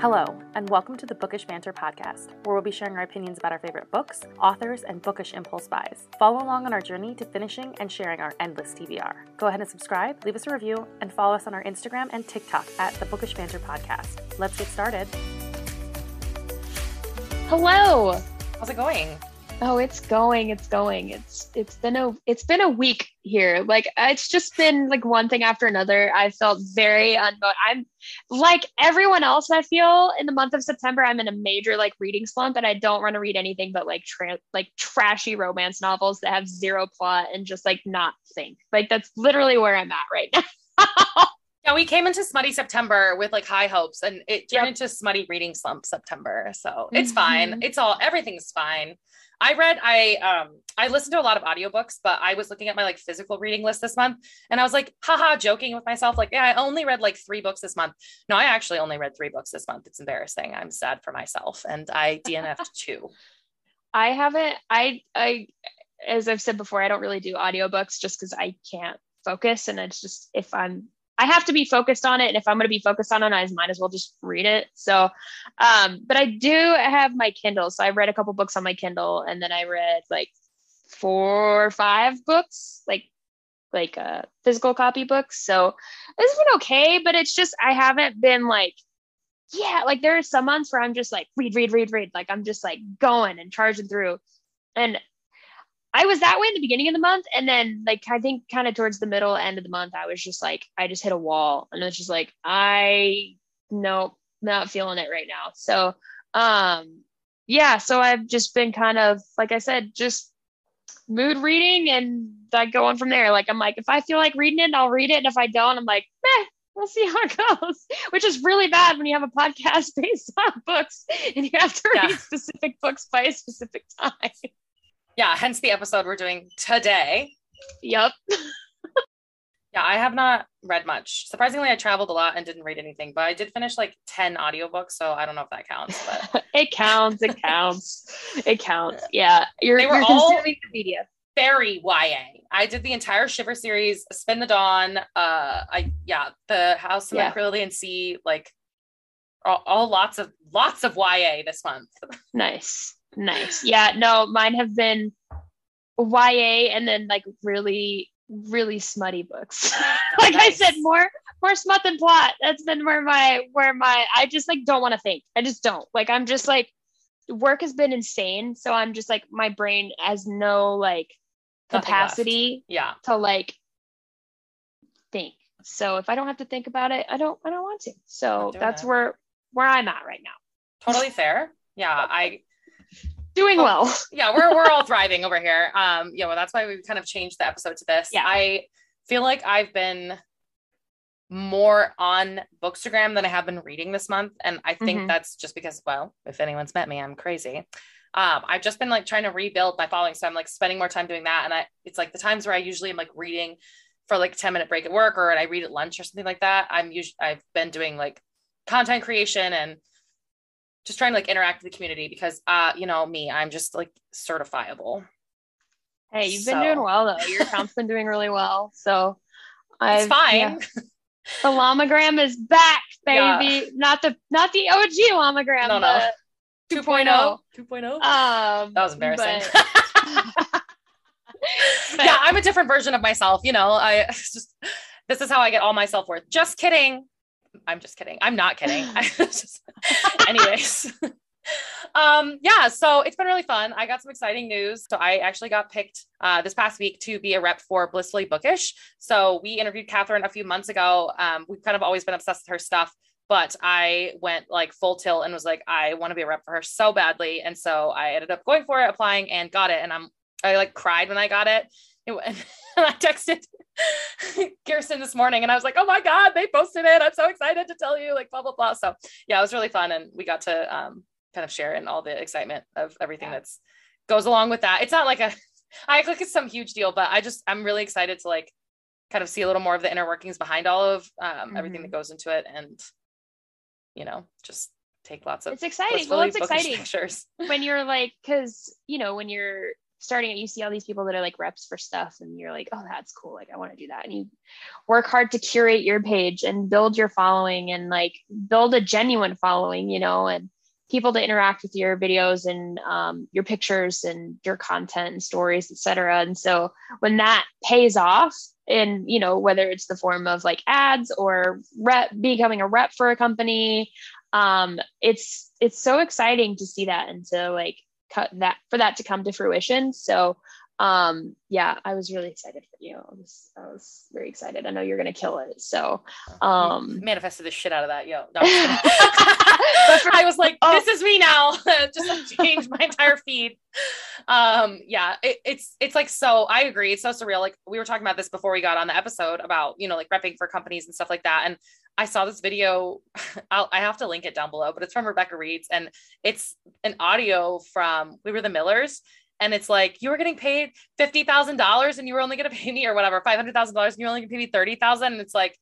Hello, and welcome to the Bookish Banter podcast, where we'll be sharing our opinions about our favorite books, authors, and bookish impulse buys. Follow along on our journey to finishing and sharing our endless TBR. Go ahead and subscribe, leave us a review, and follow us on our Instagram and TikTok at the Bookish Banter podcast. Let's get started. Hello. How's it going? Oh, it's going. It's going. It's it's been a it's been a week here. Like it's just been like one thing after another. I felt very unmotivated. I'm like everyone else. I feel in the month of September, I'm in a major like reading slump, and I don't want to read anything but like tra- like trashy romance novels that have zero plot and just like not think. Like that's literally where I'm at right now. Yeah, we came into smutty September with like high hopes and it turned Yep. into smutty reading slump September. So it's fine. Mhm. It's all everything's fine. I read I um I listened to a lot of audiobooks, but I was looking at my like physical reading list this month and I was like, haha, joking with myself, like, yeah, I only read like three books this month. No, I actually only read three books this month. It's embarrassing. I'm sad for myself. And I DNF'd two. I haven't. I I as I've said before, I don't really do audiobooks just because I can't focus, and it's just if I'm I have to be focused on it, and if I'm going to be focused on it, I might as well just read it. So, um, but I do have my Kindle, so I read a couple books on my Kindle, and then I read like four or five books, like like uh physical copy books. So it's been okay, but it's just I haven't been like yeah, like there are some months where I'm just like read, read, read, read. Like I'm just like going and charging through. And I was that way in the beginning of the month. And then like I think kind of towards the middle end of the month, I was just like, I just hit a wall. And it's just like, I nope, not feeling it right now. So um yeah, so I've just been kind of like I said, just mood reading and I go on from there. Like I'm like, if I feel like reading it, I'll read it. And if I don't, I'm like, meh, we'll see how it goes. Which is really bad when you have a podcast based on books and you have to Yeah. read specific books by a specific time. Yeah, hence the episode we're doing today. Yep. Yeah, I have not read much. Surprisingly, I traveled a lot and didn't read anything, but I did finish like 10 audiobooks, so I don't know if that counts, but it counts. It counts. It counts. Yeah. You're, They were you're all- consuming the media. very YA. I did the entire Shiver series, Spin the Dawn, uh I yeah, the House of Yeah. Cerulean Sea, like all, all lots of lots of YA this month. Nice. Nice. Yeah. No, mine have been YA and then like really, really smutty books. like I said, more more smut than plot. That's been where my where my I just like don't want to think. I just don't. Like I'm just like work has been insane. So I'm just like my brain has no like capacity Yeah. to like think. So if I don't have to think about it, I don't I don't want to. So that's it. where where I'm at right now. Totally fair. Yeah, I Doing Oh, well. yeah, we're we're all thriving over here. Um, yeah, well, that's why we kind of changed the episode to this. Yeah. I feel like I've been more on Bookstagram than I have been reading this month. And I think Mhm. that's just because, well, if anyone's met me, I'm crazy. Um, I've just been like trying to rebuild my following. So I'm like spending more time doing that. And I it's like the times where I usually am like reading for like 10 minute break at work or and I read at lunch or something like that. I'm usually I've been doing like content creation and just trying to like interact with the community because uh, you know, me, I'm just like certifiable. Hey, you've been doing well though. Your account's been doing really well. So It's I've- fine. yeah. The llamagram is back, Yeah. baby. Not the not the OG llamagram. No, no. the 2.0. 2.0. Um, that was embarrassing. but- but- yeah, I'm a different version of myself. You know, I just this is how I get all my self worth. Just kidding. I'm just kidding. I'm not kidding. Just, anyways. um yeah so it's been really fun. I got some exciting news. So i actually got picked uh this past week to be a rep for blissfully bookish. So we interviewed catherine a few months ago. Um we've kind of always been obsessed with her stuff but i went like full tilt and was like i want to be a rep for her so badly. And so i ended up going for it applying and got it. And i'm i like cried when i got it and i texted kearsten this morning and i was like oh my god they posted it i'm so excited to tell you like blah blah blah so yeah it was really fun and we got to um kind of share in all the excitement of everything Yeah. that's goes along with that it's not like a i act like it's some huge deal but i just i'm really excited to like kind of see a little more of the inner workings behind all of um, everything Mhm. that goes into it and you know just take lots of it's exciting. Well, it's exciting pictures when you're like, because you know, when you're starting at you see all these people that are like reps for stuff and you're like oh that's cool. Like i want to do that. And you work hard to curate your page and build your following and like build a genuine following you know and people to interact with your videos and um, your pictures and your content and stories etc and so when that pays off in you know whether it's the form of like ads or rep becoming a rep for a company um it's it's so exciting to see that and to like that for that to come to fruition. So um yeah i was really excited for you i was i was very excited i know you're gonna kill it so um manifested the shit out of that yo no, i was like oh. this is me now just like change my entire feed um yeah it, it's it's like so i agree it's so surreal like we were talking about this before we got on the episode about you know like repping for companies and stuff like that and I saw this video. I'll, I have to link it down below, but it's from Rebecca Reads and it's an audio from We Were the Millers. And it's like, you were getting paid $50,000 and you were only going to pay me or whatever, $500,000 and you're only going to pay me 30,000. And it's like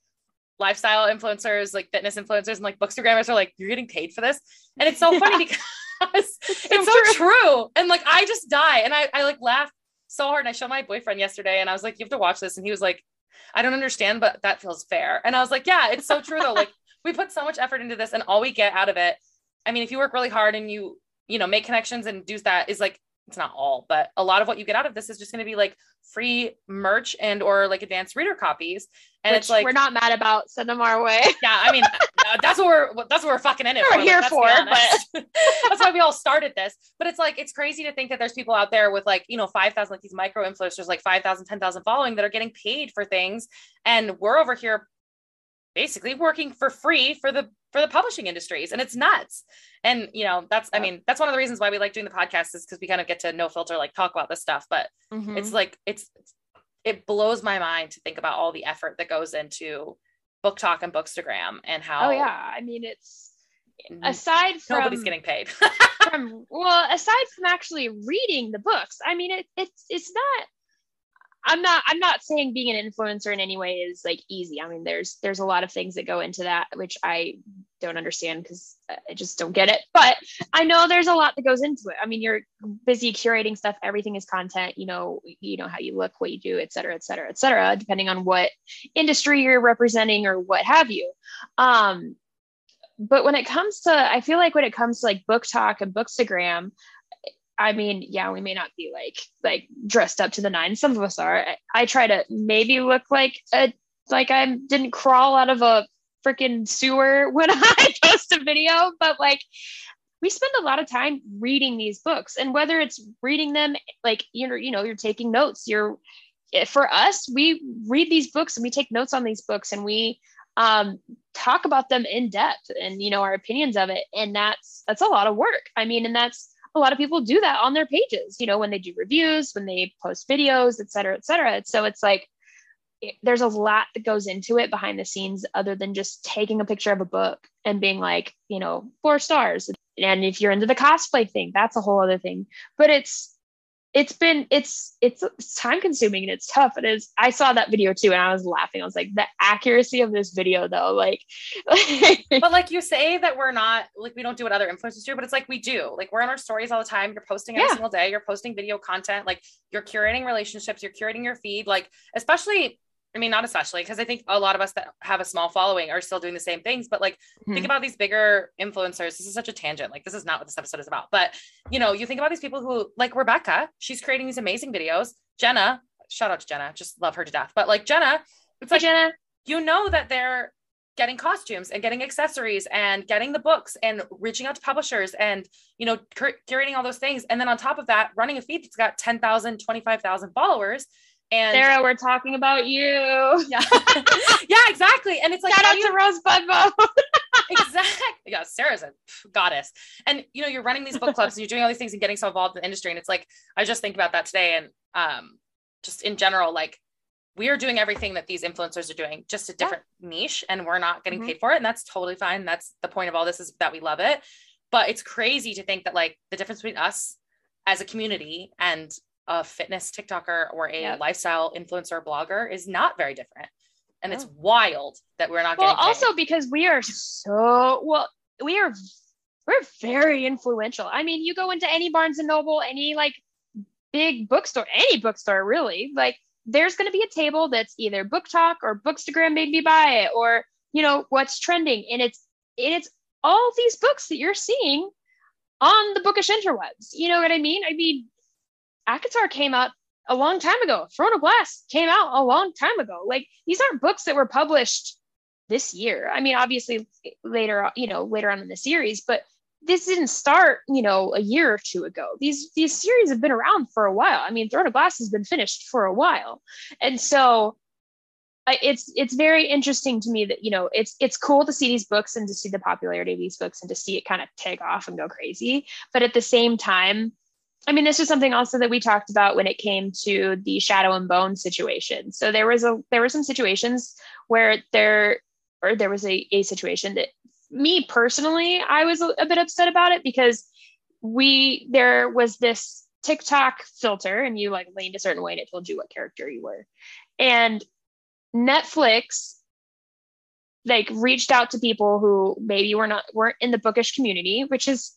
lifestyle influencers, like fitness influencers and like bookstagrammers are like, you're getting paid for this. And it's so funny because it's, so, it's so true. true. And like, I just die. And I, I like laugh so hard. And I showed my boyfriend yesterday and I was like, you have to watch this. And he was like, I don't understand, but that feels fair. And I was like, yeah, it's so true though. Like we put so much effort into this and all we get out of it. I mean, if you work really hard and you, you know, make connections and do that is like, it's not all, but a lot of what you get out of this is just going to be like free merch and or like advanced reader copies. And Which it's like we're not mad about. Send them our way. Yeah, I mean uh, that's what we're that's what we're fucking in it. We're for. here like, for, but that's why we all started this. But it's like it's crazy to think that there's people out there with like you know five thousand like these micro influencers like 5,000, 10,000 following that are getting paid for things, and we're over here basically working for free for the for the publishing industries and it's nuts. And you know that's i mean that's one of the reasons why we like doing the podcast is because we kind of get to no filter like talk about this stuff. But mm-hmm. it's like it's it blows my mind to think about all the effort that goes into BookTok and bookstagram and how oh yeah. I mean it's aside from nobody's getting paid. from well aside from actually reading the books i mean it, it's it's not I'm not I'm not saying being an influencer in any way is like easy. I mean, there's there's a lot of things that go into that which I don't understand because I just don't get it. But I know there's a lot that goes into it. I mean, you're busy curating stuff. Everything is content. You know, you know how you look, what you do, et cetera, et cetera, et cetera, depending on what industry you're representing or what have you. Um, but when it comes to, I feel like when it comes to like BookTok and bookstagram, I mean, yeah, we may not be like like dressed up to the nines. Some of us are. I, I try to maybe look like a like I didn't crawl out of a freaking sewer when I post a video, but like we spend a lot of time reading these books and whether it's reading them like you know you know you're taking notes you're eh, for us we read these books and we take notes on these books and we um, talk about them in depth and you know our opinions of it and that's that's a lot of work i mean and that's a lot of people do that on their pages, you know, when they do reviews, when they post videos, et cetera, et cetera. So it's like, it, there's a lot that goes into it behind the scenes other than just taking a picture of a book and being like, you know, four stars. And if you're into the cosplay thing, that's a whole other thing. But it's it's been it's it's, it's time consuming and it's tough And it is i saw that video too and i was laughing. I was like the accuracy of this video though like but like you say that we're not like we don't do what other influencers do but it's like we do. Like we're on our stories all the time. You're posting every yeah. single day. You're posting video content. Like you're curating relationships. You're curating your feed. Like especially I mean, not especially because I think a lot of us that have a small following are still doing the same things. But like, mm-hmm. think about these bigger influencers. This is such a tangent. Like, this is not what this episode is about. But you know, you think about these people who, like Rebecca, she's creating these amazing videos. Jenna, shout out to Jenna, just love her to death. But like Jenna, it's like Jenna, you know that they're getting costumes and getting accessories and getting the books and reaching out to publishers and you know cur- curating all those things and then on top of that running a feed that's got 10,000 25,000 followers and Sarah, we're talking about you. Yeah. yeah, exactly. And it's like shout out you... to Rosebud Mode. exactly. Yeah, Sarah's a goddess. And you know, you're running these book clubs and you're doing all these things and getting so involved in the industry. And it's like, I just think about that today. And um, just in general, like we are doing everything that these influencers are doing, just a different yeah. niche, and we're not getting mm-hmm. paid for it. And that's totally fine. That's the point of all this is that we love it. But it's crazy to think that like the difference between us as a community and a fitness TikToker or a yep. lifestyle influencer blogger is not very different. And oh. it's wild that we're not well, getting Well, also because we are so well, we are we're very influential. I mean, you go into any Barnes and Noble, any like big bookstore, any bookstore really, like there's going to be a table that's either BookTok or Bookstagram made me buy it or you know what's trending and it's and it's all these books that you're seeing on the bookish interwebs you know what i mean i mean ACOTAR came out a long time ago of glass came out a long time ago like these aren't books that were published this year i mean obviously later you know later on in the series but this didn't start, you know, a year or two ago. These these series have been around for a while. I mean, Throne of Glass has been finished for a while, and so it's it's very interesting to me that you know it's it's cool to see these books and to see the popularity of these books and to see it kind of take off and go crazy. But at the same time, I mean, this is something also that we talked about when it came to the Shadow and Bone situation. So there was a there were some situations where there or there was a, a situation that me personally, I was a, a bit upset about it because we there was this TikTok filter and you like leaned a certain way and it told you what character you were. And Netflix like reached out to people who maybe were not weren't in the bookish community, which is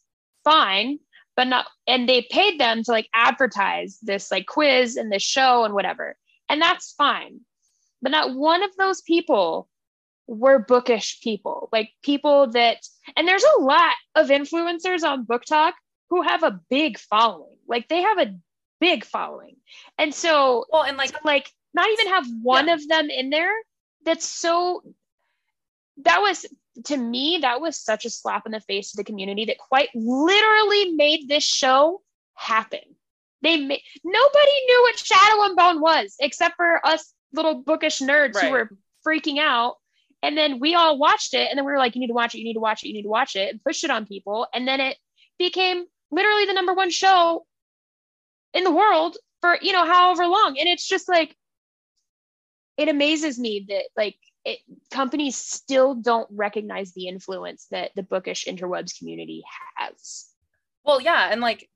fine, but not and they paid them to like advertise this like quiz and this show and whatever. And that's fine. But not one of those people were bookish people, like people that, and there's a lot of influencers on BookTok who have a big following. Like they have a big following. And so, well, and like, like not even have one yeah. of them in there that's so, that was, to me, that was such a slap in the face to the community that quite literally made this show happen. They made, nobody knew what Shadow and Bone was except for us little bookish nerds right. who were freaking out and then we all watched it and then we were like, you need to watch it, you need to watch it, you need to watch it, and pushed it on people. And then it became literally the number one show in the world for, you know, however long. And it's just like, it amazes me that like it, companies still don't recognize the influence that the bookish interwebs community has. Well, yeah. And like,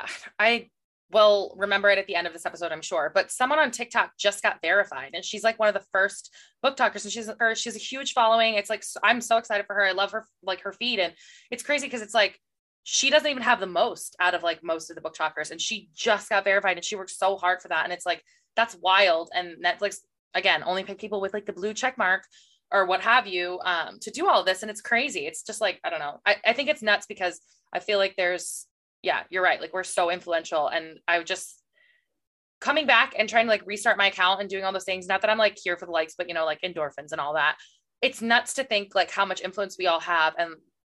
I will remember it at the end of this episode, I'm sure. But someone on TikTok just got verified, and she's like one of the first BookTokers, and she's her, she's a huge following. It's like I'm so excited for her. I love her like her feed, and it's crazy because it's like she doesn't even have the most out of like most of the BookTokers, and she just got verified, and she worked so hard for that, and it's like that's wild. And Netflix again only pick people with like the blue check mark or what have you um, to do all this, and it's crazy. It's just like I don't know. I, I think it's nuts because I feel like there's yeah, you're right. Like we're so influential. And I just coming back and trying to like restart my account and doing all those things. Not that I'm like here for the likes, but you know, like endorphins and all that. It's nuts to think like how much influence we all have and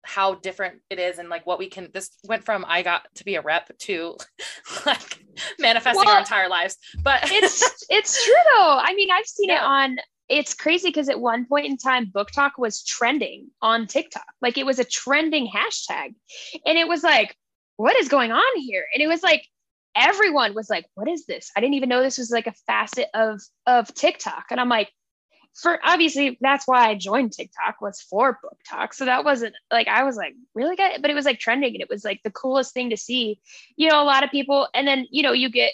how different it is and like what we can this went from I got to be a rep to like manifesting well, our entire lives. But it's it's true though. I mean, I've seen yeah. it on it's crazy because at one point in time, BookTok was trending on TikTok. Like it was a trending hashtag. And it was like, what is going on here? And it was like everyone was like, what is this? I didn't even know this was like a facet of of TikTok. And I'm like, for obviously that's why I joined TikTok was for BookTok. So that wasn't like I was like really good, but it was like trending and it was like the coolest thing to see. You know, a lot of people, and then you know, you get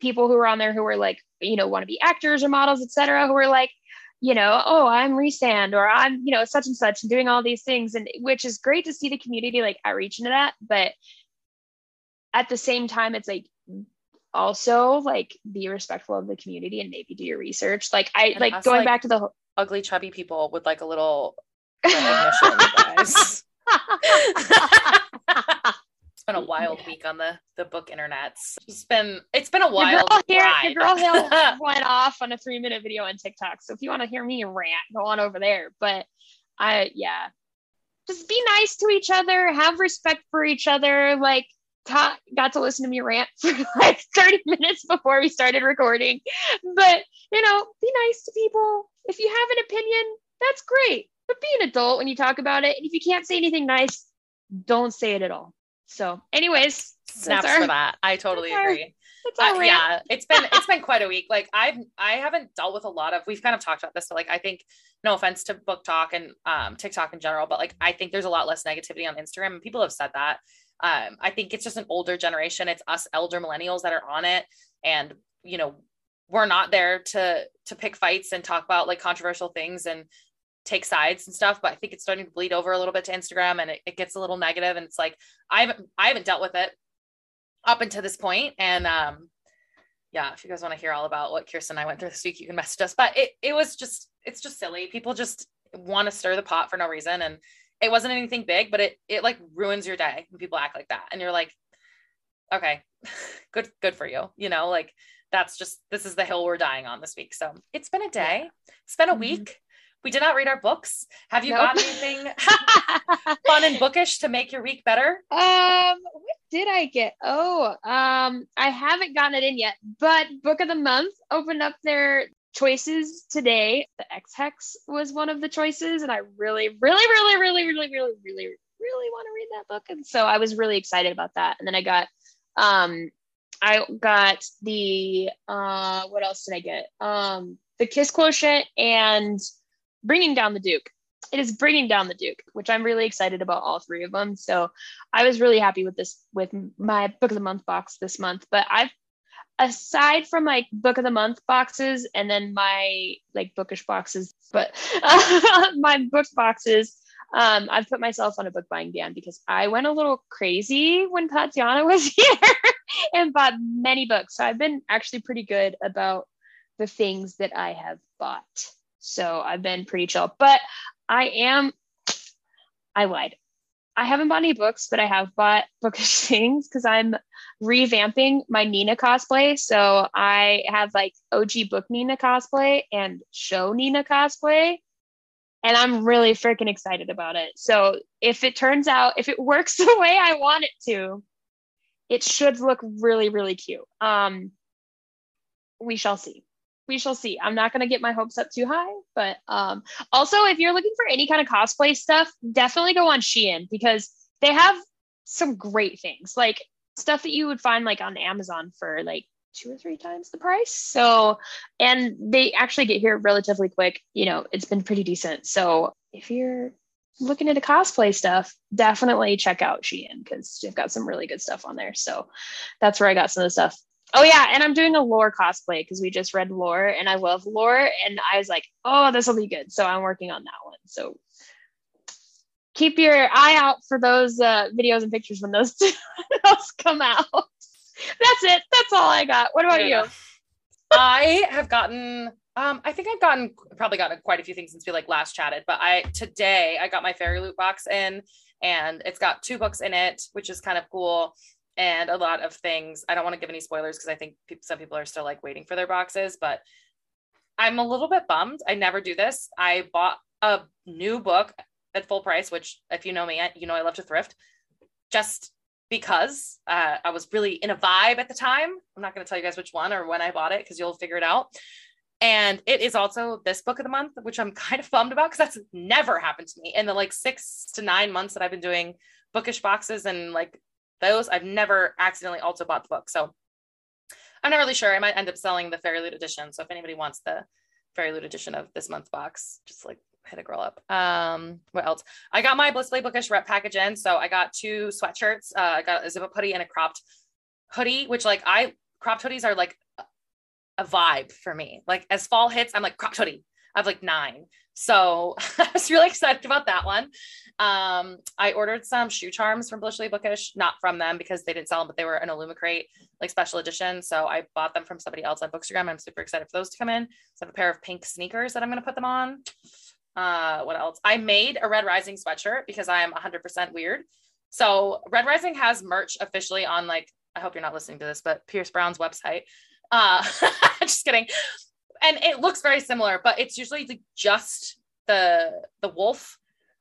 people who are on there who are like, you know, want to be actors or models, etc., who are like, you know, oh, I'm Rhysand or I'm, you know, such and such and doing all these things. And which is great to see the community like outreach into that. But at the same time it's like also like be respectful of the community and maybe do your research. Like i and like going like, back to the ugly chubby people with like a little guys. It's been a wild week on the the book internets. It's been it's been a wild your girl, here, your girl hill went off on a three minute video on tiktok. So if you want to hear me rant go on over there. But i yeah. Just be nice to each other have respect for each other like ta- got to listen to me rant for like 30 minutes before we started recording. But, you know, be nice to people. If you have an opinion, that's great. But be an adult when you talk about it. And if you can't say anything nice, don't say it at all. So, anyways, snaps our, for that. I totally agree. uh, yeah, it's been it's been quite a week. Like I've I haven't dealt with a lot of. We've kind of talked about this. but like I think, no offense to BookTok and um, TikTok in general, but like I think there's a lot less negativity on Instagram, and people have said that. Um, I think it's just an older generation. It's us elder millennials that are on it, and you know, we're not there to to pick fights and talk about like controversial things and take sides and stuff. But I think it's starting to bleed over a little bit to Instagram, and it, it gets a little negative. And it's like I haven't I haven't dealt with it. up until this point. And um, yeah, if you guys want to hear all about what Kearsten and I went through this week, you can message us. But it it was just it's just silly. People just want to stir the pot for no reason. And it wasn't anything big, but it it like ruins your day when people act like that. And you're like, okay, good, good for you. You know, like that's just this is the hill we're dying on this week. So it's been a day, it's been a mm-hmm. week. We did not read our books. Have you nope. got anything fun and bookish to make your week better? Um, what did I get? Oh, um, I haven't gotten it in yet, but book of the month opened up their choices today. The Ex Hex was one of the choices, and I really, really, really, really, really, really, really, really want to read that book. And so I was really excited about that. And then I got um I got the uh what else did I get? Um the Kiss Quotient and bringing down the Duke. It is bringing down the Duke, which I'm really excited about all three of them. So I was really happy with this with my book of the month box this month. But I've aside from like book of the month boxes and then my like bookish boxes, but my book boxes, um, I've put myself on a book buying ban because I went a little crazy when Tatyana was here and bought many books. So I've been actually pretty good about the things that I have bought. So I've been pretty chill. But I am, I lied. I haven't bought any books, but I have bought bookish things because I'm revamping my Nina cosplay. So I have like OG book Nina cosplay and show Nina cosplay. And I'm really freaking excited about it. So if it turns out, if it works the way I want it to, it should look really, really cute. Um, we shall see we shall see. I'm not going to get my hopes up too high, but um, also if you're looking for any kind of cosplay stuff, definitely go on Shein because they have some great things, like stuff that you would find like on Amazon for like two or three times the price. So, and they actually get here relatively quick. You know, it's been pretty decent. So if you're looking into cosplay stuff, definitely check out Shein because they've got some really good stuff on there. So that's where I got some of the stuff Oh yeah, and I'm doing a lore cosplay because we just read lore and I love lore and I was like, oh, this will be good. So I'm working on that one. So keep your eye out for those uh, videos and pictures when those those come out. That's it. That's all I got. What about yeah. you? I have gotten um, I think I've gotten probably gotten quite a few things since we like last chatted, but I today I got my FairyLoot box in and it's got two books in it, which is kind of cool and a lot of things. I don't want to give any spoilers because I think people, some people are still like waiting for their boxes, but I'm a little bit bummed. I never do this. I bought a new book at full price, which if you know me, you know I love to thrift, just because uh, I was really in a vibe at the time. I'm not going to tell you guys which one or when I bought it because you'll figure it out. And it is also this book of the month, which I'm kind of bummed about because that's never happened to me in the like six to nine months that I've been doing bookish boxes and like those. I've never accidentally also bought the book. So I'm not really sure. I might end up selling the FairyLoot edition. So if anybody wants the FairyLoot edition of this month's box, just like hit a girl up. Um, what else? I got my Blissfully Bookish rep package in. So I got two sweatshirts. Uh, I got a zip up hoodie and a cropped hoodie, which like I cropped hoodies are like a vibe for me. Like as fall hits, I'm like cropped hoodie. I have like nine. So I was really excited about that one. Um, I ordered some shoe charms from Blissfully Bookish, not from them because they didn't sell them, but they were an Illumicrate like special edition. So I bought them from somebody else on Bookstagram. I'm super excited for those to come in. So I have a pair of pink sneakers that I'm going to put them on. Uh, what else? I made a Red Rising sweatshirt because I am 100% weird. So Red Rising has merch officially on like, I hope you're not listening to this, but Pierce Brown's website. Uh, just kidding. And it looks very similar, but it's usually the, just the the wolf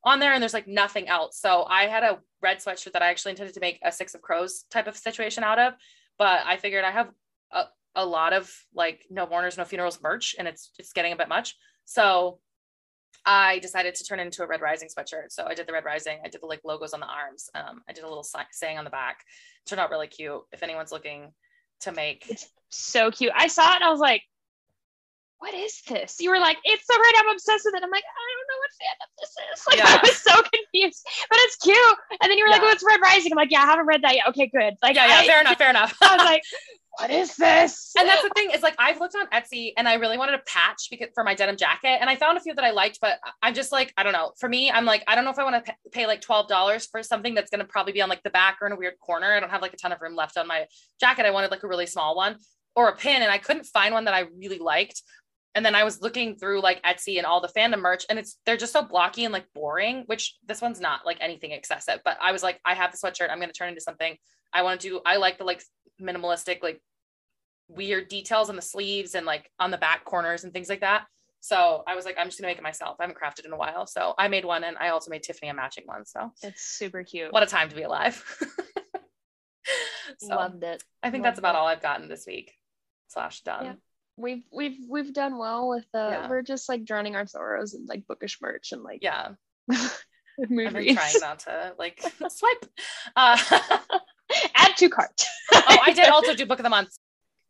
on there and there's like nothing else. So I had a red sweatshirt that I actually intended to make a six of crows type of situation out of, but I figured I have a, a lot of like no mourners, no funerals merch and it's it's getting a bit much. So I decided to turn it into a red rising sweatshirt. So I did the red rising. I did the like logos on the arms. Um, I did a little saying on the back. It turned out really cute. If anyone's looking to make, it's so cute. I saw it and I was like, what is this? You were like, it's so great. I'm obsessed with it. I'm like, I know what fandom this is. Like, Yeah. I was so confused, but it's cute. And then you were like, Yeah. oh, it's Red Rising. I'm like, yeah, I haven't read that yet. Okay, good. Like, Yeah, yeah, I, fair enough, fair enough. I was like, what is this? and that's the thing is like I've looked on Etsy and I really wanted a patch because for my denim jacket and I found a few that I liked, but I'm just like I don't know. For me, I'm like I don't know if I want to pay like twelve dollars for something that's going to probably be on like the back or in a weird corner. I don't have like a ton of room left on my jacket. I wanted like a really small one or a pin, and I couldn't find one that I really liked. And then I was looking through like Etsy and all the fandom merch, and it's they're just so blocky and like boring. Which this one's not like anything excessive, but I was like, I have the sweatshirt. I'm going to turn into something. I want to do. I like the like minimalistic like weird details on the sleeves and like on the back corners and things like that. So I was like, I'm just gonna make it myself. I haven't crafted in a while. So I made one and I also made Tiffany a matching one. So It's super cute. what a time to be alive. so Loved it. I think Loved that's about it. all I've gotten this week. Slash done. Yeah. We've we've we've done well with uh Yeah. we're just like drowning our sorrows in like bookish merch and like Yeah. mood I've been trying not to like swipe. Uh, Add to cart. oh, I did also do book of the month.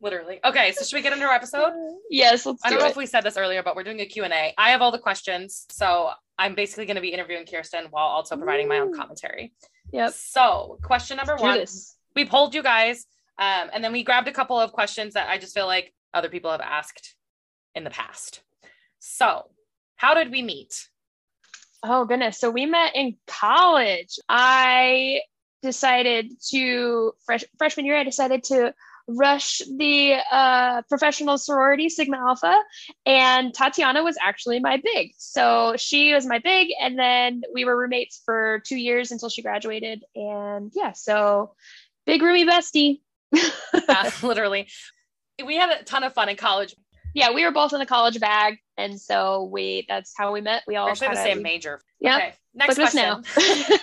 Literally. Okay, so should we get into our episode? Yes, let's I do don't know if we said this earlier, but we're doing a Q&A. I have all the questions, so I'm basically going to be interviewing Kearsten while also providing my own commentary. Yep. So, question number Do one, we polled you guys, um, and then we grabbed a couple of questions that I just feel like other people have asked in the past. So, how did we meet? Oh goodness. So we met in college. I decided to fresh, freshman year I decided to rush the uh, professional sorority Sigma Alpha and Tatyana was actually my big. So she was my big and then we were roommates for 2 years until she graduated and yeah, so big roomy bestie. Literally, we had a ton of fun in college. yeah, we were both in the college bag and so we that's how we met. We all actually the same major. Yeah. Okay, next question. now.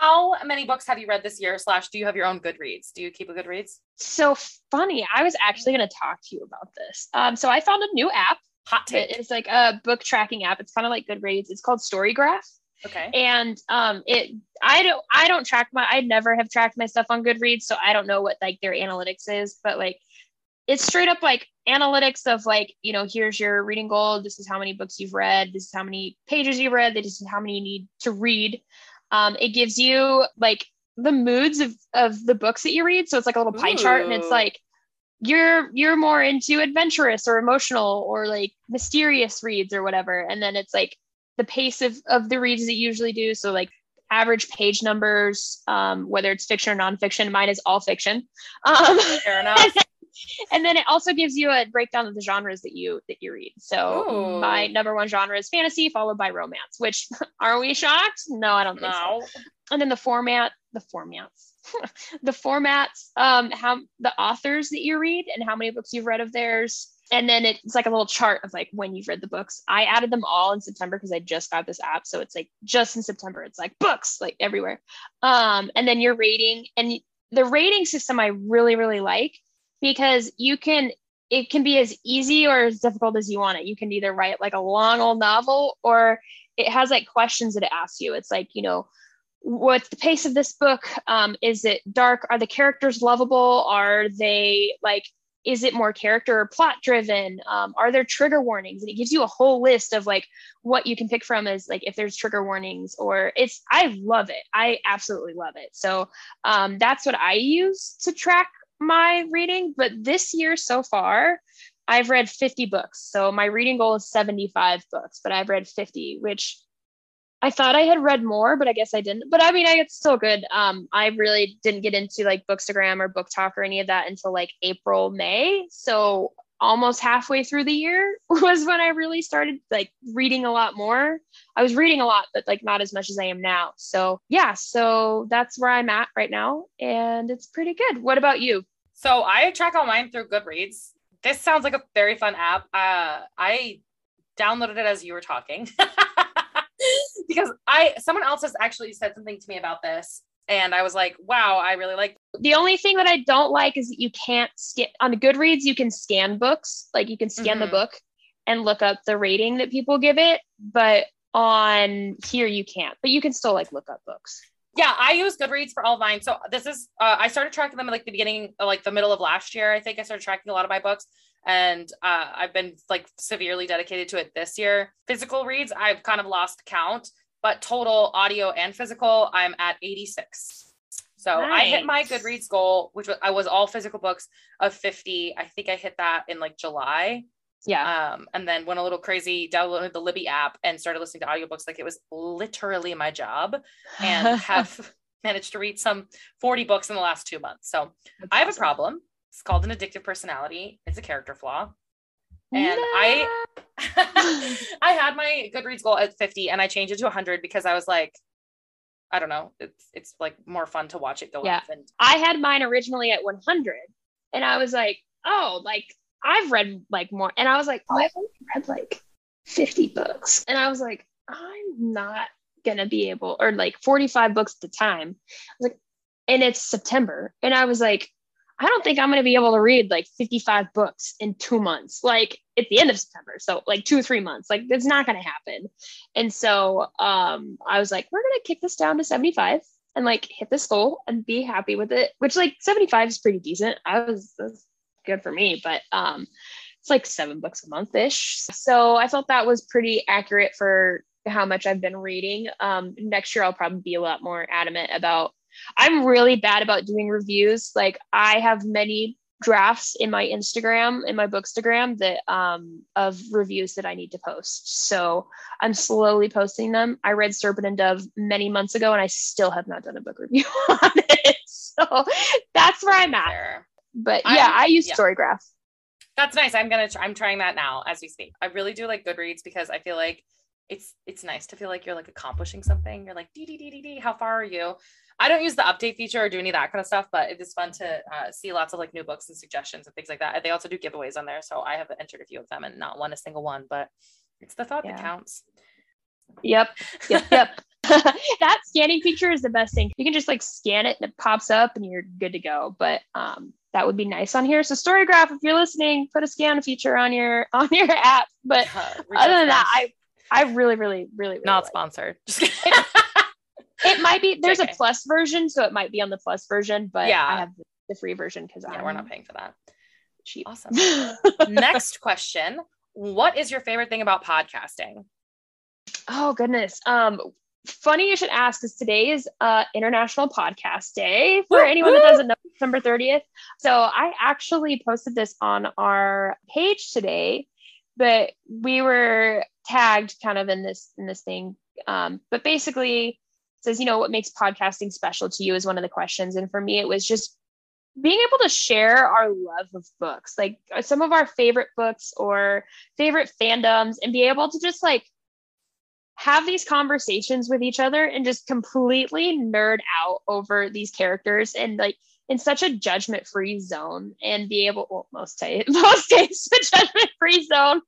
How many books have you read this year? Slash, do you have your own Goodreads? Do you keep a Goodreads? so funny. I was actually going to talk to you about this. Um, so I found a new app. Hot take. It's like a book tracking app. It's kind of like Goodreads. It's called Storygraph, Okay. and um, it. I don't. I don't track my. I never have tracked my stuff on Goodreads, so I don't know what like their analytics is. But like, it's straight up like analytics of like you know here's your reading goal. This is how many books you've read. This is how many pages you've read. This is how many you need to read. Um, it gives you like the moods of of the books that you read. So it's like a little pie chart, and it's like you're you're more into adventurous or emotional or like mysterious reads or whatever. And then it's like the pace of of the reads that you usually do. So like average page numbers, um, whether it's fiction or nonfiction. Mine is all fiction. Um, Fair enough. and then it also gives you a breakdown of the genres that you that you read. So Ooh. my number one genre is fantasy, followed by romance. Which are we shocked? No, I don't think so and then the format the formats the formats um how the authors that you read and how many books you've read of theirs and then it's like a little chart of like when you've read the books i added them all in september because i just got this app so it's like just in september it's like books like everywhere um and then your rating and the rating system i really really like because you can it can be as easy or as difficult as you want it. You can either write like a long old novel or it has like questions that it asks you. It's like you know what's the pace of this book? Um, is it dark? Are the characters lovable? Are they like is it more character or plot driven? Um, are there trigger warnings? And it gives you a whole list of like what you can pick from as like if there's trigger warnings or it's i love it. I absolutely love it. So um, that's what i use to track my reading but this year so far i've read 50 books so my reading goal is 75 books but i've read 50 which I thought I had read more, but I guess I didn't. But I mean, I it's still good. Um, I really didn't get into like Bookstagram or BookTok or any of that until like April, May. So almost halfway through the year was when I really started like reading a lot more. I was reading a lot, but like not as much as I am now. So yeah, so that's where I'm at right now, and it's pretty good. What about you? So I track all mine through Goodreads. This sounds like a very fun app. Uh, I downloaded it as you were talking because I someone else has actually said something to me about this, and I was like, "Wow, I really like." The only thing that I don't like is that you can't scan on Goodreads. You can scan books, like you can scan the Mhm. book and look up the rating that people give it, but on here you can't. But you can still like look up books. Yeah, I use Goodreads for all mine. So this is uh, I started tracking them at like the beginning, uh, like the middle of last year. I think I started tracking a lot of my books. and uh, I've been like severely dedicated to it this year. Physical reads, I've kind of lost count, but total audio and physical, I'm at 86. So nice. I hit my Goodreads goal, which was, I was all physical books of 50. I think I hit that in like July. Yeah. Um, and then went a little crazy, downloaded the Libby app and started listening to audiobooks like it was literally my job and have managed to read some 40 books in the last two months. So That's I have awesome. a problem. It's called an addictive personality. It's a character flaw. And no. I I had my Goodreads goal at 50 and I changed it to 100 because I was like, I don't know. It's it's like more fun to watch it go yeah. up. And I had mine originally at 100 and I was like, oh, like I've read like more. And I was like, oh, I've only read like 50 books. And I was like, I'm not going to be able, or like 45 books at the time. I was like, and it's September. And I was like, I don't think I'm going to be able to read like 55 books in two months, like at the end of September. So, like two or three months, like it's not going to happen. And so, um, I was like, we're going to kick this down to 75 and like hit this goal and be happy with it, which like 75 is pretty decent. I was, good for me, but, um, it's like seven books a month ish. So, I felt that was pretty accurate for how much I've been reading. Um, next year, I'll probably be a lot more adamant about I'm really bad about doing reviews. Like I have many drafts in my Instagram, in my bookstagram that um of reviews that I need to post. So I'm slowly posting them. I read Serpent and Dove many months ago and I still have not done a book review on it. So that's where I'm at. But yeah, I'm, I use yeah. Storygraph. That's nice. I'm gonna. Try, I'm trying that now as we speak. I really do like Goodreads because I feel like it's it's nice to feel like you're like accomplishing something. You're like dee dee dee dee dee. How far are you? I don't use the update feature or do any of that kind of stuff, but it is fun to uh, see lots of like new books and suggestions and things like that. They also do giveaways on there, so I have entered a few of them and not won a single one, but it's the thought yeah. that counts. Yep, yep, yep. that scanning feature is the best thing. You can just like scan it and it pops up and you're good to go. But um, that would be nice on here. So Storygraph, if you're listening, put a scan feature on your on your app. But other than that, I I really, really, really, really not like sponsored. It might be there's a plus version, so it might be on the plus version, but yeah, I have the free version because yeah, we're not paying for that. Cheap. Awesome. Next question. What is your favorite thing about podcasting? Oh goodness. Um funny you should ask because today is uh international podcast day for anyone that doesn't know december 30th so i actually posted this on our page today but we were tagged kind of in this in this thing um but basically says, you know, what makes podcasting special to you is one of the questions. And for me, it was just being able to share our love of books, like uh, some of our favorite books or favorite fandoms, and be able to just like have these conversations with each other and just completely nerd out over these characters and like in such a judgment free zone and be able well most days most days a judgment free zone.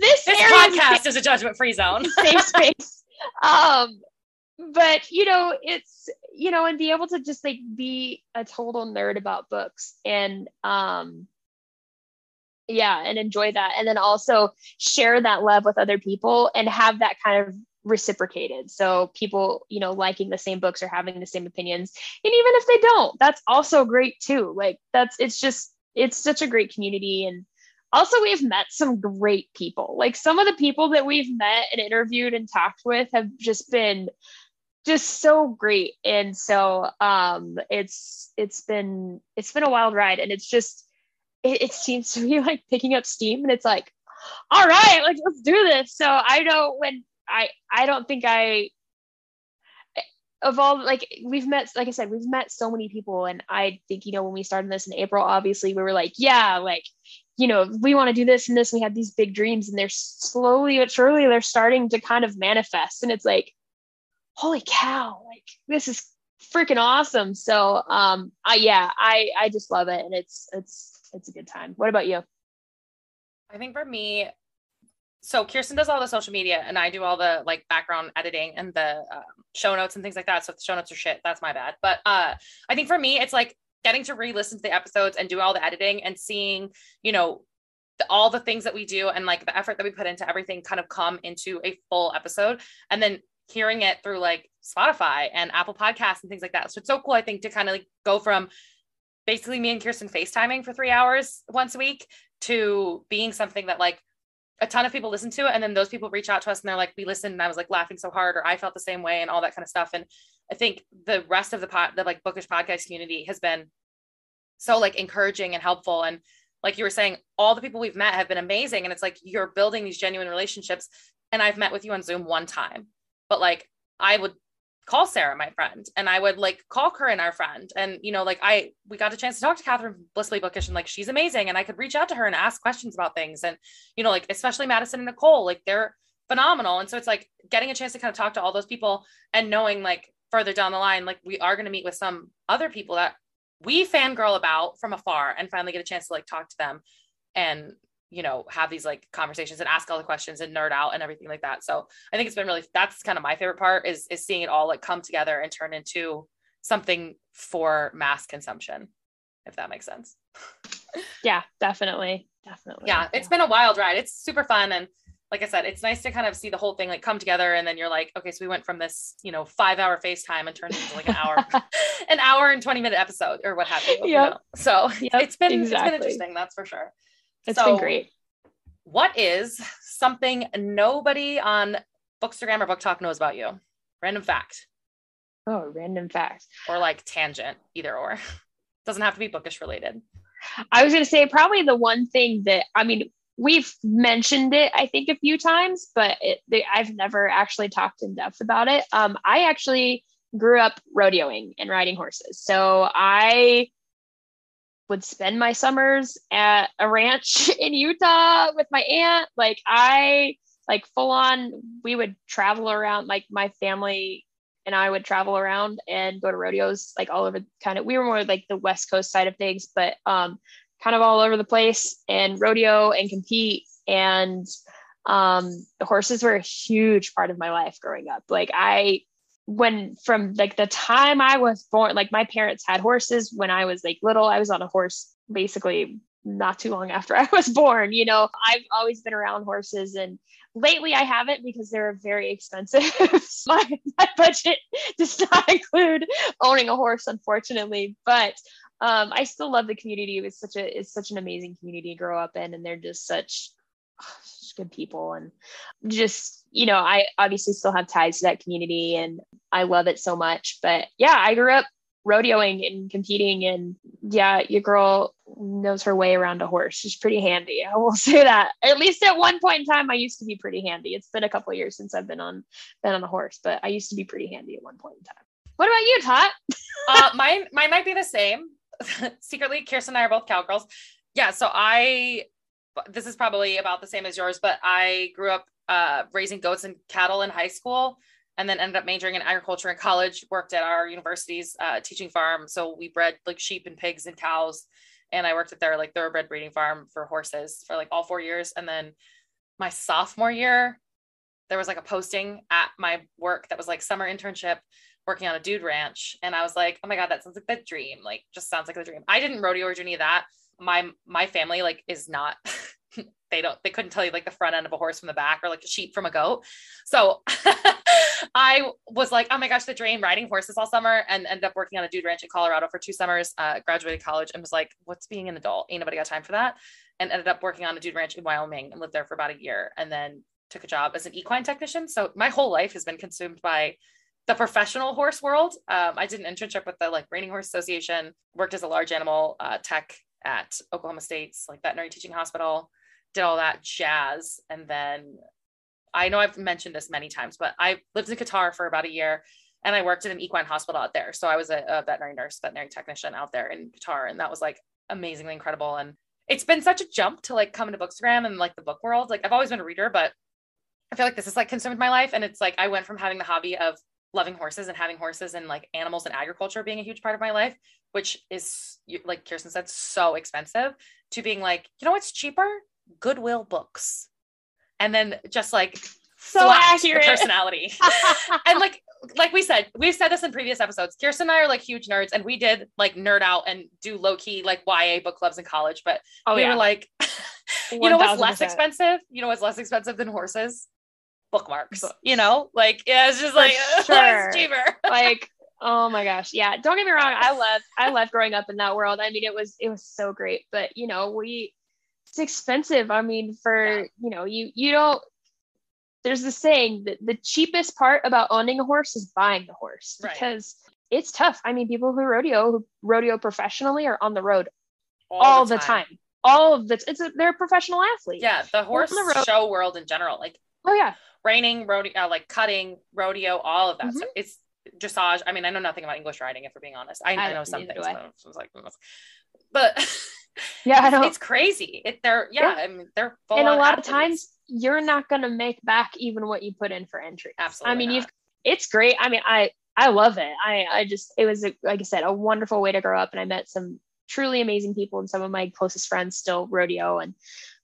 This, this podcast is a judgment free zone. Safe space. Um but you know it's you know and be able to just like be a total nerd about books and um yeah and enjoy that. And then also share that love with other people and have that kind of reciprocated. So people you know liking the same books or having the same opinions. And even if they don't that's also great too. Like that's it's just it's such a great community. And also we've met some great people. Like some of the people that we've met and interviewed and talked with have just been just so great. And so um it's it's been it's been a wild ride. And it's just it, it seems to be like picking up steam. And it's like all right like let's do this. So i know when i i don't think i of all like we've met like i said we've met so many people. And i think you know when we started this in april obviously we were like yeah like you know we want to do this and this. We had these big dreams and they're slowly but surely they're starting to kind of manifest. And it's like holy cow, like this is freaking awesome. So um I yeah, I I just love it and it's it's it's a good time. What about you? I think for me, so Kearsten does all the social media and I do all the like background editing and the um, show notes and things like that. So if the show notes are shit, that's my bad. But uh, I think for me, it's like getting to re-listen to the episodes and do all the editing and seeing, you know, all the things that we do and like the effort that we put into everything kind of come into a full episode. And then hearing it through like Spotify and Apple Podcasts and things like that. So it's so cool, I think, to kind of like go from basically me and Kearsten FaceTiming for three hours once a week to being something that like a ton of people listen to it and then those people reach out to us and they're like we listened and i was like laughing so hard or i felt the same way and all that kind of stuff. And i think the rest of the pot the like bookish podcast community has been so like encouraging and helpful. And like you were saying all the people we've met have been amazing and it's like you're building these genuine relationships. And i've met with you on zoom one time but like i would call Sarah, my friend, and I would like call Corinne, our friend. And, you know, like I, we got a chance to talk to Catherine Blissfully Bookish and like she's amazing. And I could reach out to her and ask questions about things. And, you know, like especially Madison and Nicole, like they're phenomenal. And so it's like getting a chance to kind of talk to all those people and knowing like further down the line, like we are going to meet with some other people that we fangirl about from afar and finally get a chance to like talk to them and you know have these like conversations and ask all the questions and nerd out and everything like that so i think it's been really that's kind of my favorite part is is seeing it all like come together and turn into something for mass consumption if that makes sense yeah definitely definitely yeah it's yeah. been a wild ride it's super fun and like I said, it's nice to kind of see the whole thing like come together. And then you're like, okay, so we went from this, you know, five hour FaceTime and turned into like an hour, an hour and 20 minute episode or what have you. Yep. you know? So yep, it's been, exactly. it's been interesting. That's for sure. It's so, been great. What is something nobody on Bookstagram or BookTok knows about you? Random fact. Oh, random fact. Or like tangent, either or. Doesn't have to be bookish related. I was going to say probably the one thing that I mean we've mentioned it I think a few times, but it, they, I've never actually talked in depth about it. Um, I actually grew up rodeoing and riding horses, so I would spend my summers at a ranch in Utah with my aunt. Like I like full on we would travel around like my family and I would travel around and go to rodeos like all over kind of we were more like the west coast side of things but um kind of all over the place and rodeo and compete and um the horses were a huge part of my life growing up like I when from like the time I was born, like my parents had horses when I was like little. I was on a horse basically not too long after I was born. You know, I've always been around horses and lately I haven't because they're very expensive. my, my budget does not include owning a horse, unfortunately. But um, I still love the community. It's such a it's such an amazing community to grow up in, and they're just such good people and just you know i obviously still have ties to that community and i love it so much. But yeah i grew up rodeoing and competing and yeah your girl knows her way around a horse. She's pretty handy. I will say that. At least at one point in time i used to be pretty handy. It's been a couple years since i've been on been on a horse but i used to be pretty handy at one point in time. What about you tot? Uh mine mine might be the same. Secretly Kearsten and i are both cowgirls. Yeah so i this is probably about the same as yours, but I grew up uh, raising goats and cattle in high school and then ended up majoring in agriculture in college, worked at our university's uh, teaching farm. So we bred like sheep and pigs and cows. And I worked at their like thoroughbred breeding farm for horses for like all four years. And then my sophomore year, there was like a posting at my work that was like summer internship working on a dude ranch. And I was like, oh my God, that sounds like the dream. Like just sounds like the dream. I didn't rodeo or do any of that my my family like is not they don't they couldn't tell you like the front end of a horse from the back or like a sheep from a goat. So i was like oh my gosh the dream riding horses all summer and ended up working on a dude ranch in colorado for two summers uh, graduated college and was like what's being an adult? Ain't nobody got time for that. And ended up working on a dude ranch in wyoming and lived there for about a year and then took a job as an equine technician. So my whole life has been consumed by the professional horse world. Um, I did an internship with the like Reining Horse Association, worked as a large animal uh, tech at Oklahoma State's like veterinary teaching hospital, did all that jazz. And then I know I've mentioned this many times, but I lived in Qatar for about a year and I worked at an equine hospital out there. So I was a, a veterinary nurse, veterinary technician out there in Qatar. And that was like amazingly incredible. And it's been such a jump to like come into Bookstagram and like the book world. Like I've always been a reader, but I feel like this has like consumed my life. And it's like I went from having the hobby of loving horses and having horses and like animals and agriculture being a huge part of my life, which is like Kearsten said, so expensive, to being like, you know what's cheaper? Goodwill books. And then just like so accurate personality. and like like we said, we've said this in previous episodes. Kearsten and I are like huge nerds, and we did like nerd out and do low key like YA book clubs in college. But oh, we yeah. were like, you know what's less expensive? You know what's less expensive than horses? bookmarks, Books. you know, like, yeah, it's just For like, sure. it's cheaper. like, oh my gosh. Yeah. Don't get me wrong. I love, I love growing up in that world. I mean, it was, it was so great, but you know, we, it's expensive. I mean, for Yeah. you know, you you don't. There's the saying that the cheapest part about owning a horse is buying the horse Right. because it's tough. I mean, people who rodeo, who rodeo professionally, are on the road all, the, time. All of the it's a, they're a professional athlete. Yeah, the horse the show world in general, like Oh yeah. reining, rodeo, uh, like cutting, rodeo, all of that Mhm. stuff. It's dressage. I mean, I know nothing about English riding, if we're being honest. I, I I, know don't- some things, I. was like, but Yeah, it's, it's crazy. It, they're yeah, Yeah. I mean, they're full and a lot of times you're not going to make back even what you put in for entry. Absolutely I mean, not. you've it's great. I mean, I I love it. I I just it was a, like I said, a wonderful way to grow up, and I met some truly amazing people, and some of my closest friends still rodeo and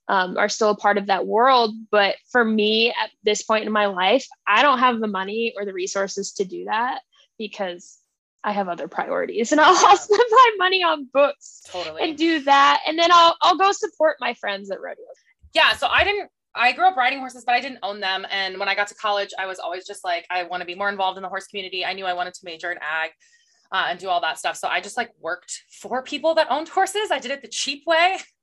um, are still a part of that world. But for me, at this point in my life, I don't have the money or the resources to do that because I have other priorities, and I'll, I'll spend my money on books totally. and do that, and then I'll I'll go support my friends at rodeo. yeah so i didn't i grew up riding horses but i didn't own them and when i got to college i was always just like i want to be more involved in the horse community i knew i wanted to major in ag uh, and do all that stuff so i just like worked for people that owned horses i did it the cheap way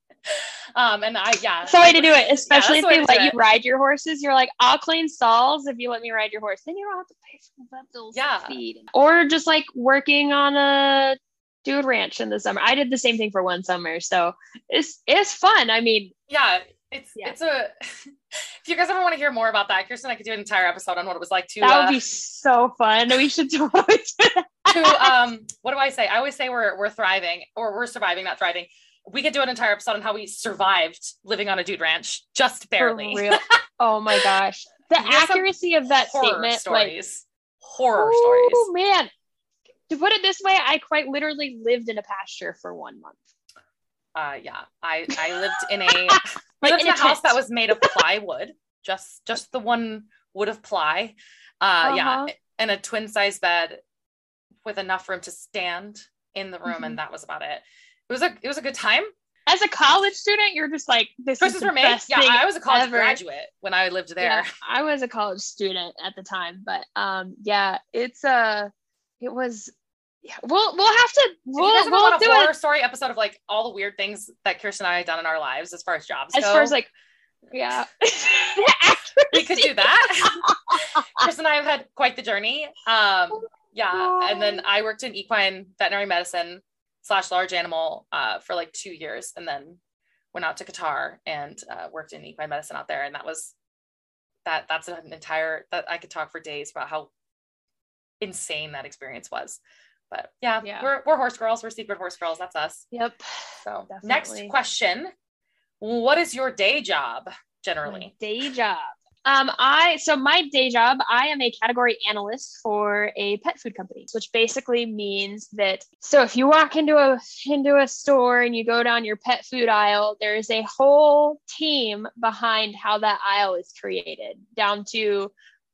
um and i yeah That's the way to do it, especially the way if they let you ride your horses. You're like, I'll clean stalls if you let me ride your horse. Then you don't have to pay for bills Yeah. feed. Or just like working on a dude ranch in the summer. I did the same thing for one summer. So it's it's fun. I mean, yeah it's Yeah. it's a if you guys ever want to hear more about that Kearsten i could do an entire episode on what it was like to that uh, would be so fun. We should totally do that. to um what do I say? I always say we're we're thriving or we're surviving, not thriving. We could do an entire episode on how we survived living on a dude ranch just barely. Oh my gosh. The We have some accuracy of that Horror statement. Like, stories. Horror oh stories. Oh man. To put it this way, I quite literally lived in a pasture for one month. Uh yeah. I I lived in a I Like lived in in a house tent. that was made of plywood. Just just the one wood of ply. Uh yeah. Uh-huh. And a twin size bed with enough room to stand in the room, Mm-hmm. and that was about it. It was a it was a good time. As a college student, you're just like, this Choices is the were made. Yeah, I was a college ever. graduate when I lived there. Yeah, I was a college student at the time, but um, yeah, it's uh, it was. Yeah, we'll we'll have to If we'll you guys we'll want do a horror it story episode of like all the weird things that Kearsten and I have done in our lives as far as jobs as go, far as like, yeah, we could do that. Kearsten and I have had quite the journey. Um, yeah, and then I worked in equine veterinary medicine slash large animal uh, for like two years, and then went out to Qatar and uh, worked in equine medicine out there, and that was that. That's an entire that I could talk for days about how insane that experience was. But yeah, Yeah. we're we're horse girls. We're secret horse girls. That's us. Yep. So next question. What is your day job My generally? day job. Um, I so my day job, I am a category analyst for a pet food company, which basically means that so if you walk into a into a store and you go down your pet food aisle, there is a whole team behind how that aisle is created, down to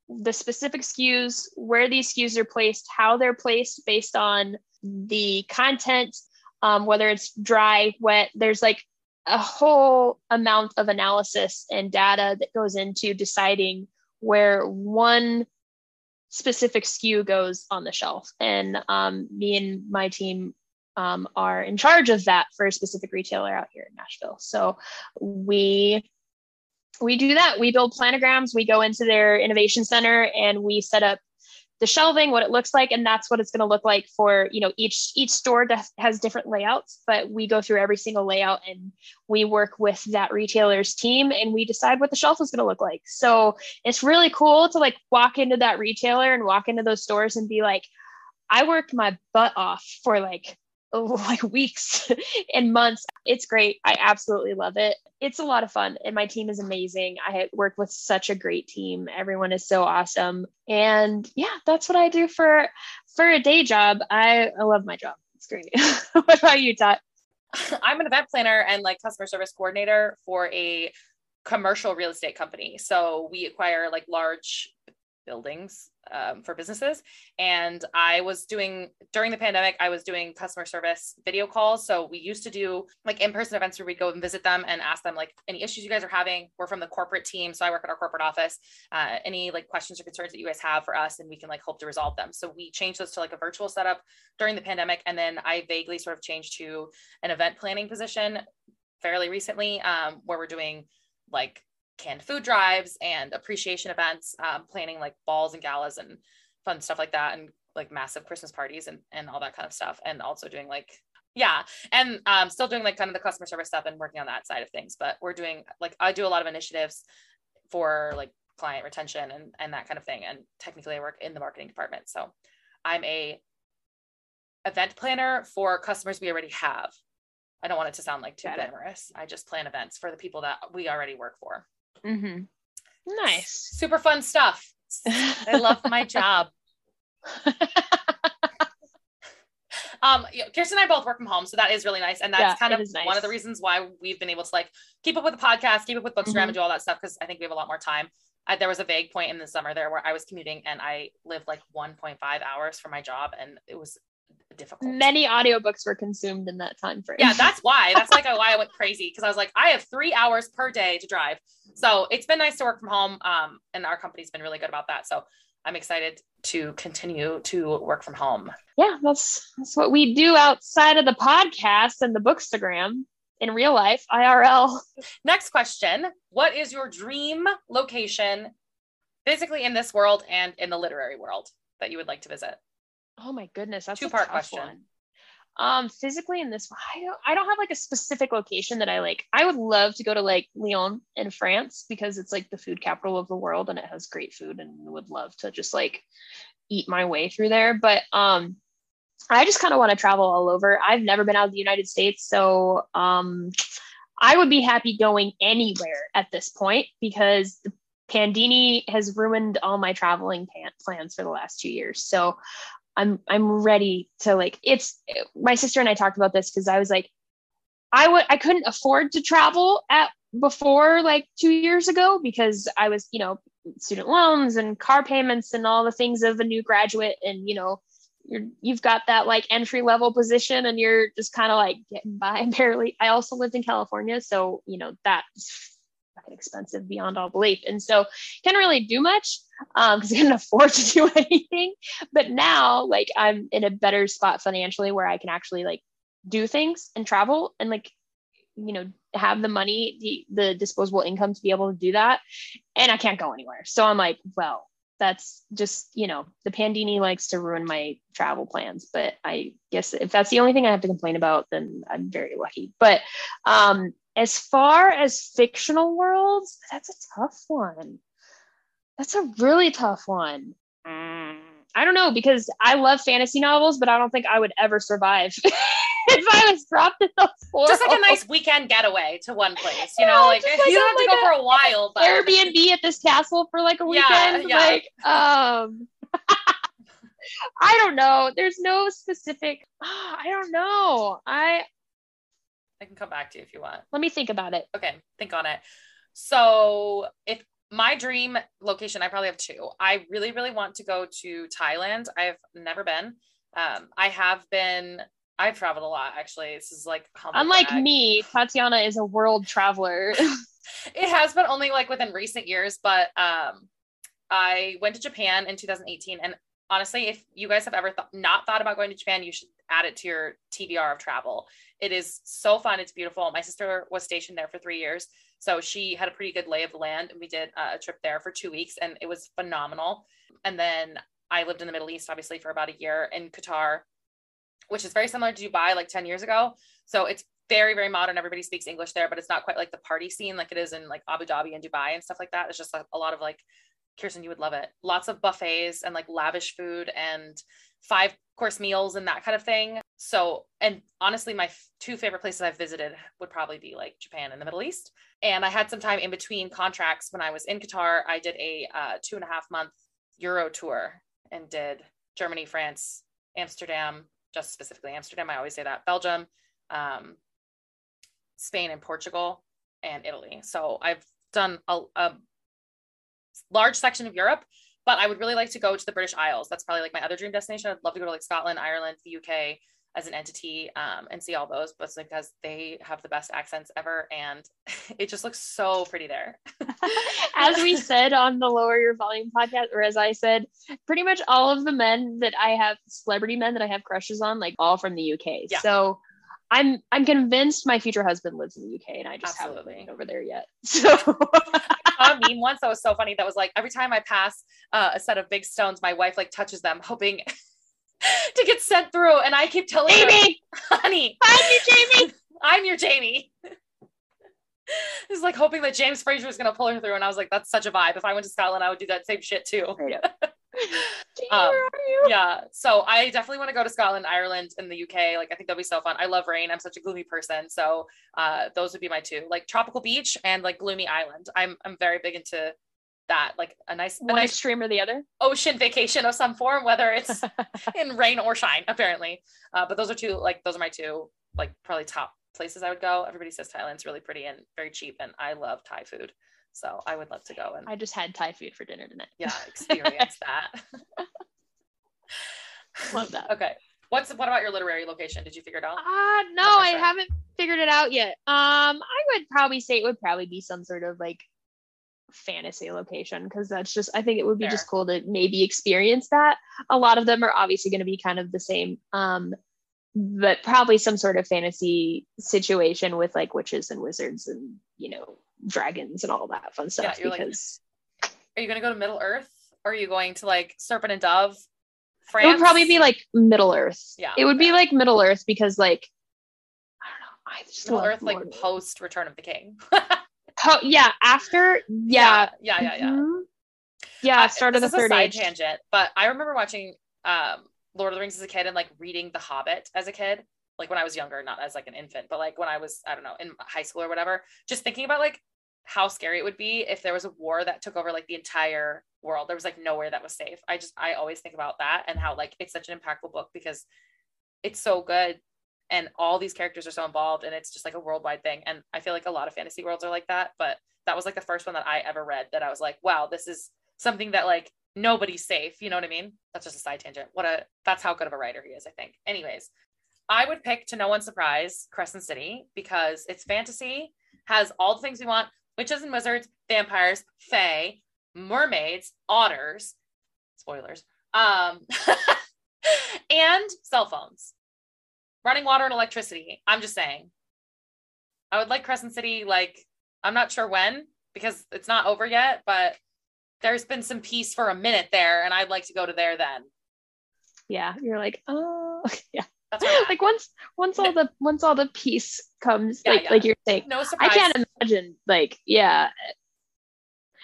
the specific SKUs, where these SKUs are placed, how they're placed based on the content, um, whether it's dry, wet. There's like a whole amount of analysis and data that goes into deciding where one specific SKU goes on the shelf. And um, me and my team um, are in charge of that for a specific retailer out here in Nashville. So we we do that. We build planograms. We go into their innovation center and we set up the shelving, what it looks like, and that's what it's going to look like for you know each each store has different layouts, but we go through every single layout and we work with that retailer's team and we decide what the shelf is going to look like. So it's really cool to like walk into that retailer and walk into those stores and be like, I worked my butt off for like like weeks and months. It's great. I absolutely love it. It's a lot of fun and my team is amazing. I work with such a great team. Everyone is so awesome. And yeah, that's what I do for for a day job. I, I love my job. It's great. what about you, Tot? I'm an event planner and like customer service coordinator for a commercial real estate company. So we acquire like large buildings um, for businesses. And I was doing during the pandemic, I was doing customer service video calls. So we used to do like in person events where we'd go and visit them and ask them like any issues you guys are having. We're from the corporate team, so I work at our corporate office. Uh, any like questions or concerns that you guys have for us, and we can like hope to resolve them. So we changed those to like a virtual setup during the pandemic, and then I vaguely sort of changed to an event planning position fairly recently, um, where we're doing like canned food drives and appreciation events, um, planning like balls and galas and fun stuff like that, and like massive Christmas parties and and all that kind of stuff, and also doing like yeah and um still doing like kind of the customer service stuff and working on that side of things but we're doing like i do a lot of initiatives for like client retention and and that kind of thing and technically i work in the marketing department so i'm a event planner for customers we already have. I don't want it to sound like too Got it. glamorous. I just plan events for the people that we already work for Mm-hmm. Nice. super fun stuff i love my job um kirsten and i both work from home so that is really nice and that's Yeah, kind of nice. one of the reasons why we've been able to like keep up with the podcast keep up with bookstagram Mhm. and do all that stuff because i think we have a lot more time I, there was a vague point in the summer there where i was commuting and i lived like 1.5 hours for my job and it was difficult Many audiobooks were consumed in that time frame. yeah that's why that's like why i went crazy because i was like i have three hours per day to drive so it's been nice to work from home um, and our company's been really good about that so i'm excited to continue to work from home yeah, that's that's what we do outside of the podcast and the bookstagram in real life, IRL. Next question What is your dream location physically in this world and in the literary world that you would like to visit? Oh my goodness, that's Two-part a tough question. One. Um, physically in this, I don't, I don't have like a specific location that I like. I would love to go to like Lyon in France because it's like the food capital of the world and it has great food, and would love to just like eat my way through there. But um, I just kind of want to travel all over. I've never been out of the United States, so um, I would be happy going anywhere at this point because the Pandini has ruined all my traveling plans for the last two years. So I'm I'm ready to like it's my sister and I talked about this because I was like I would I couldn't afford to travel at before like two years ago because I was you know student loans and car payments and all the things of a new graduate and you know you're you've got that like entry level position and you're just kind of like getting by barely. I also lived in California so you know that's fucking expensive beyond all belief. And so can't really do much um because I couldn't afford to do anything. But now like i'm in a better spot financially where i can actually like do things and travel and like you know have the money the, the disposable income to be able to do that. And i can't go anywhere. So i'm like well that's just you know the pandini likes to ruin my travel plans. But i guess if that's the only thing i have to complain about then i'm very lucky. But um as far as fictional worlds that's a tough one that's a really tough one Mm, I don't know because I love fantasy novels, but I don't think I would ever survive if I was dropped in those worlds. Just like a nice weekend getaway to one place, you Yeah, know, like, like you don't have to like go for a while, but Airbnb at this castle for like a weekend. yeah. Like, um, I don't know. There's no specific. I don't know. I I can come back to you if you want. let me think about it. Okay, think on it. So, if my dream location, I probably have two. I really, really want to go to Thailand. I've never been. Um, I have been. I've traveled a lot, actually. This is like Unlike brag. me, Tatyana is a world traveler. it has been only like within recent years, but um, I went to Japan in 2018, and honestly, if you guys have ever th- not thought about going to Japan, you should add it to your TBR of travel. It is so fun. It's beautiful. My sister was stationed there for three years, so she had a pretty good lay of the land, and we did a trip there for two weeks, and it was phenomenal. And then I lived in the Middle East, obviously, for about a year in Qatar, which is very similar to Dubai, like 10 years ago. So it's very, very modern. Everybody speaks English there, but it's not quite like the party scene like it is in like Abu Dhabi and Dubai and stuff like that. It's just like a lot of like, Kearsten, you would love it. Lots of buffets and like lavish food and five course meals and that kind of thing. So, and honestly, my f- two favorite places I've visited would probably be like Japan and the Middle East. And I had some time in between contracts when I was in Qatar. I did a uh, two and a half month Euro tour and did Germany, France, Amsterdam, just specifically Amsterdam. I always say that Belgium, um, Spain, and Portugal, and Italy. So I've done a, a large section of Europe, but I would really like to go to the British Isles. That's probably like my other dream destination. I'd love to go to like Scotland, Ireland, the UK as an entity um, and see all those, but because they have the best accents ever, and it just looks so pretty there. as we said on the Lower Your Volume podcast, or as I said, pretty much all of the men that I have, celebrity men that I have crushes on, like all from the UK. Yeah. So I'm I'm convinced my future husband lives in the UK and I just Absolutely. haven't been over there yet. So a meme once that was so funny that was like every time I pass uh, a set of big stones, my wife like touches them, hoping to get sent through. And I keep telling her, honey, I'm you, Jamie. I'm your Jamie. It's like hoping that James Fraser was gonna pull her through, and I was like, "That's such a vibe." If I went to Scotland, I would do that same shit too. Jamie, Um, where are you? Yeah, so I definitely want to go to Scotland, Ireland, and the UK. Like, I think that'd be so fun. I love rain. I'm such a gloomy person, so uh, those would be my two, like tropical beach and like gloomy island. I'm I'm very big into that, like a nice a nice extreme or the other. ocean vacation of some form, whether it's in rain or shine, apparently. Uh, but those are two, like those are my two, like probably top places I would go. Everybody says Thailand's really pretty and very cheap, and I love Thai food, so I would love to go and I just had Thai food for dinner tonight. yeah, experience that. Love that. Okay, what's what about your literary location? Did you figure it out? Uh no, I haven't figured it out yet. Um, I would probably say it would probably be some sort of like fantasy location because that's just I think it would be just cool to maybe experience that. A lot of them are obviously going to be kind of the same. Um, but probably some sort of fantasy situation with like witches and wizards and you know dragons and all that fun stuff like- because Are you gonna go to Middle Earth? Or are you going to like Serpent and Dove? France? it would probably be like Middle Earth. Yeah, it would be like Middle Earth because like I don't know. I just Middle Earth, like Lord post Return of the King. Po- yeah, after yeah, yeah, yeah, yeah. yeah, Uh, start of the this is a third side age. tangent, but I remember watching um, Lord of the Rings as a kid and like reading The Hobbit as a kid, like when I was younger, not as like an infant, but like when I was I don't know in high school or whatever. Just thinking about like how scary it would be if there was a war that took over like the entire world. There was like nowhere that was safe. I just I always think about that and how like it's such an impactful book because it's so good and all these characters are so involved and it's just like a worldwide thing. And i feel like a lot of fantasy worlds are like that but that was like the first one that i ever read that i was like wow this is something that like nobody's safe. You know what i mean? That's just a side tangent. What a that's how good of a writer he is i think. Anyways i would pick to no one's surprise crescent city because it's fantasy has all the things we want witches and wizards vampires fae mermaids otters spoilers um and cell phones running water and electricity. I'm just saying. I would like Crescent City, like, I'm not sure when because it's not over yet, but there's been some peace for a minute there, and I'd like to go to there then. Yeah, you're like, oh, yeah. That's where I'm at. Like once, once all the once all the peace comes, Yeah, like yeah. like you're saying, no surprise. I can't imagine. Like, yeah,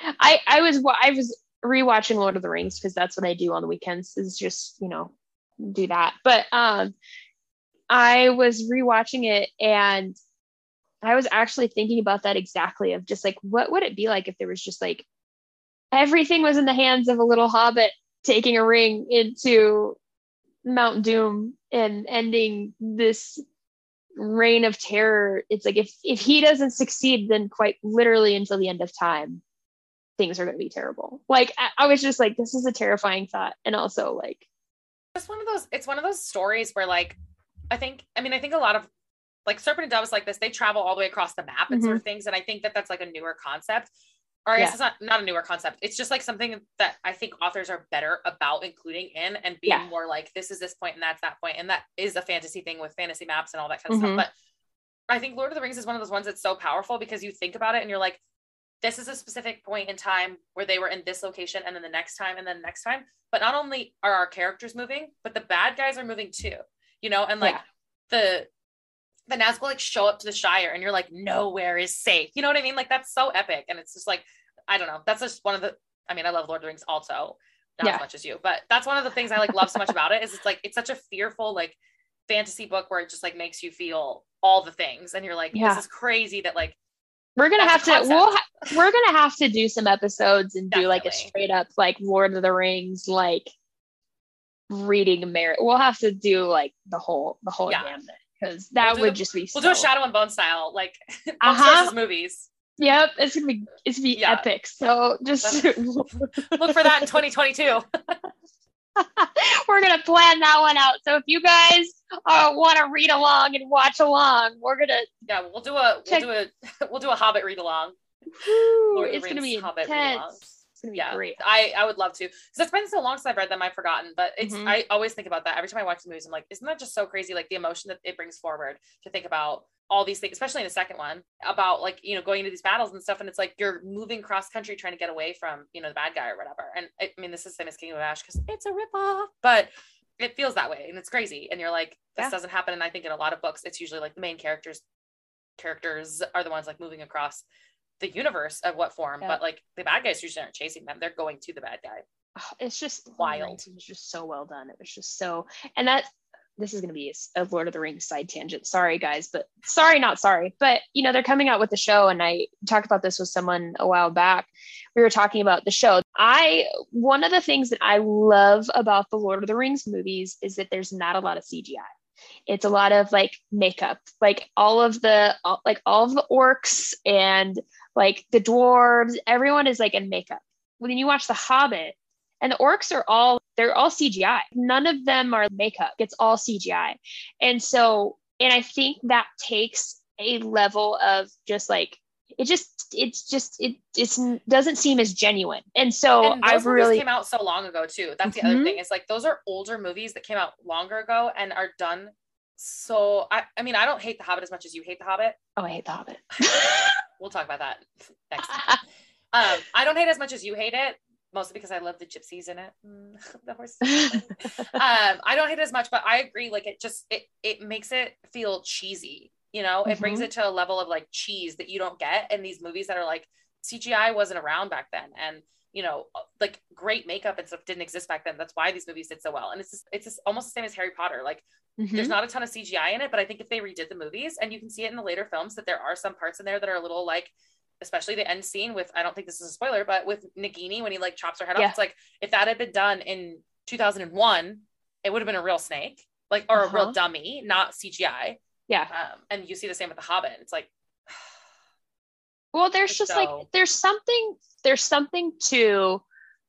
I I was I was rewatching Lord of the Rings because that's what I do on the weekends. Is just you know do that. But um, I was rewatching it and I was actually thinking about that exactly of just like what would it be like if there was just like everything was in the hands of a little hobbit taking a ring into Mount Doom and ending this reign of terror. It's like if if he doesn't succeed, then quite literally until the end of time, things are going to be terrible. Like I, I was just like, this is a terrifying thought, and also like, It's one of those. It's one of those stories where, like, I think. I mean, I think a lot of like Serpent and Doves like this. They travel all the way across the map and sort mm-hmm. of things, and I think that that's like a newer concept. Or I guess Yeah. it's not not a newer concept. It's just like something that I think authors are better about including in and being Yeah. more like this is this point and that's that point, and that is a fantasy thing with fantasy maps and all that kind of Mhm. stuff. But I think Lord of the Rings is one of those ones that's so powerful because you think about it and you're like, this is a specific point in time where they were in this location and then the next time and then the next time. But not only are our characters moving, but the bad guys are moving too, you know, and like Yeah. the the Nazgul like show up to the Shire and you're like, nowhere is safe. You know what I mean? Like that's so epic. And it's just like, I don't know. That's just one of the I mean, I love Lord of the Rings also, not Yeah. as much as you, but that's one of the things I like love so much about it is it's like it's such a fearful, like fantasy book where it just like makes you feel all the things. And you're like, Yeah. this is crazy that like we're gonna have to we'll ha- we're gonna have to do some episodes and do like a straight up like Lord of the Rings like reading merit. We'll have to do like the whole the whole Yeah. gamut because that We'll would the- just be we'll do a Shadow and Bone style, like Uh-huh. Movies. Yep, it's gonna be it's gonna be Yeah. epic. So just Look for that in 2022. we're gonna plan that one out. So if you guys uh, want to read along and watch along, we're gonna Yeah, we'll do a we'll do a we'll do a Hobbit read along. woo, Lord of the it's gonna be Hobbit intense. It's gonna be yeah, great. I I would love to because it's been so long since I've read them. I've forgotten, but it's Mhm. I always think about that every time I watch the movies. I'm like, isn't that just so crazy? Like the emotion that it brings forward to think about all these things, especially in the second one about like you know going into these battles and stuff. And it's like you're moving cross country trying to get away from you know the bad guy or whatever. And I, I mean, this is the same as King of Ash because it's a ripoff, but it feels that way and it's crazy. And you're like, this Yeah. doesn't happen. And I think in a lot of books, it's usually like the main characters characters are the ones like moving across the universe of what form, Yeah. but like the bad guys usually aren't chasing them; they're going to the bad guy. Oh, it's just oh Wild. It was just so well done. It was just so, and that this is going to be a Lord of the Rings side tangent. Sorry, guys, but sorry, not sorry. But you know, they're coming out with the show, and I talked about this with someone a while back. We were talking about the show. I one of the things that I love about the Lord of the Rings movies is that there's not a lot of CGI. It's a lot of like makeup, like all of the all, like all of the orcs and like the dwarves. Everyone is like in makeup. When you watch The Hobbit, and the orcs are all they're all CGI. None of them are makeup. It's all CGI. And so and I think that takes a level of just like it just it's just it it's doesn't seem as genuine. And so and I really came out so long ago too. That's the other Mhm. thing. Is like those are older movies that came out longer ago and are done. So I, I mean, I don't hate The Hobbit as much as you hate The Hobbit. oh I hate the Hobbit. We'll talk about that next. time. Um, I don't hate as much as you hate it, mostly because I love the gypsies in it. Mm, the horses. um, I don't hate it as much, but I agree. Like it just it it makes it feel cheesy. You know, it brings Mhm. it to a level of like cheese that you don't get in these movies that are like CGI wasn't around back then, and you know, like great makeup and stuff didn't exist back then. That's why these movies did so well. And it's just, it's just almost the same as Harry Potter. Like Mhm. there's not a ton of CGI in it, but I think if they redid the movies, and you can see it in the later films, that there are some parts in there that are a little like, especially the end scene with I don't think this is a spoiler, but with Nagini when he like chops her head Yeah. off, it's like if that had been done in 2001, it would have been a real snake, like or a real Uh-huh. dummy, not CGI. yeah. Um, and you see the same with the Hobbit. It's like Well, there's just like there's something there's something to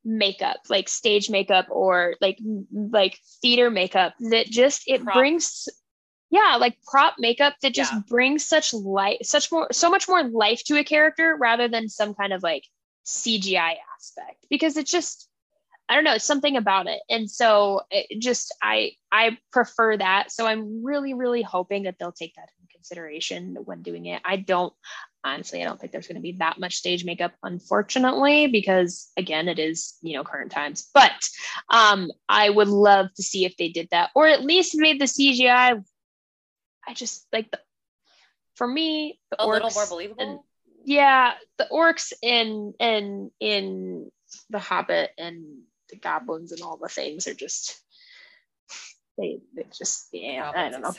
makeup, like stage makeup or like like theater makeup that just it Prop. brings yeah, like prop makeup that just Yeah. brings such life such more so much more life to a character rather than some kind of like CGI aspect because it's just I don't know, it's something about it. And so it just I I prefer that. So I'm really really hoping that they'll take that into consideration when doing it. I don't honestly I don't think there's going to be that much stage makeup unfortunately because again it is, you know, current times. But um I would love to see if they did that or at least made the CGI I just like the for me the a little orcs more and- believable. yeah the orcs in in in the hobbit and the goblins and all the things are just they they just yeah i don't know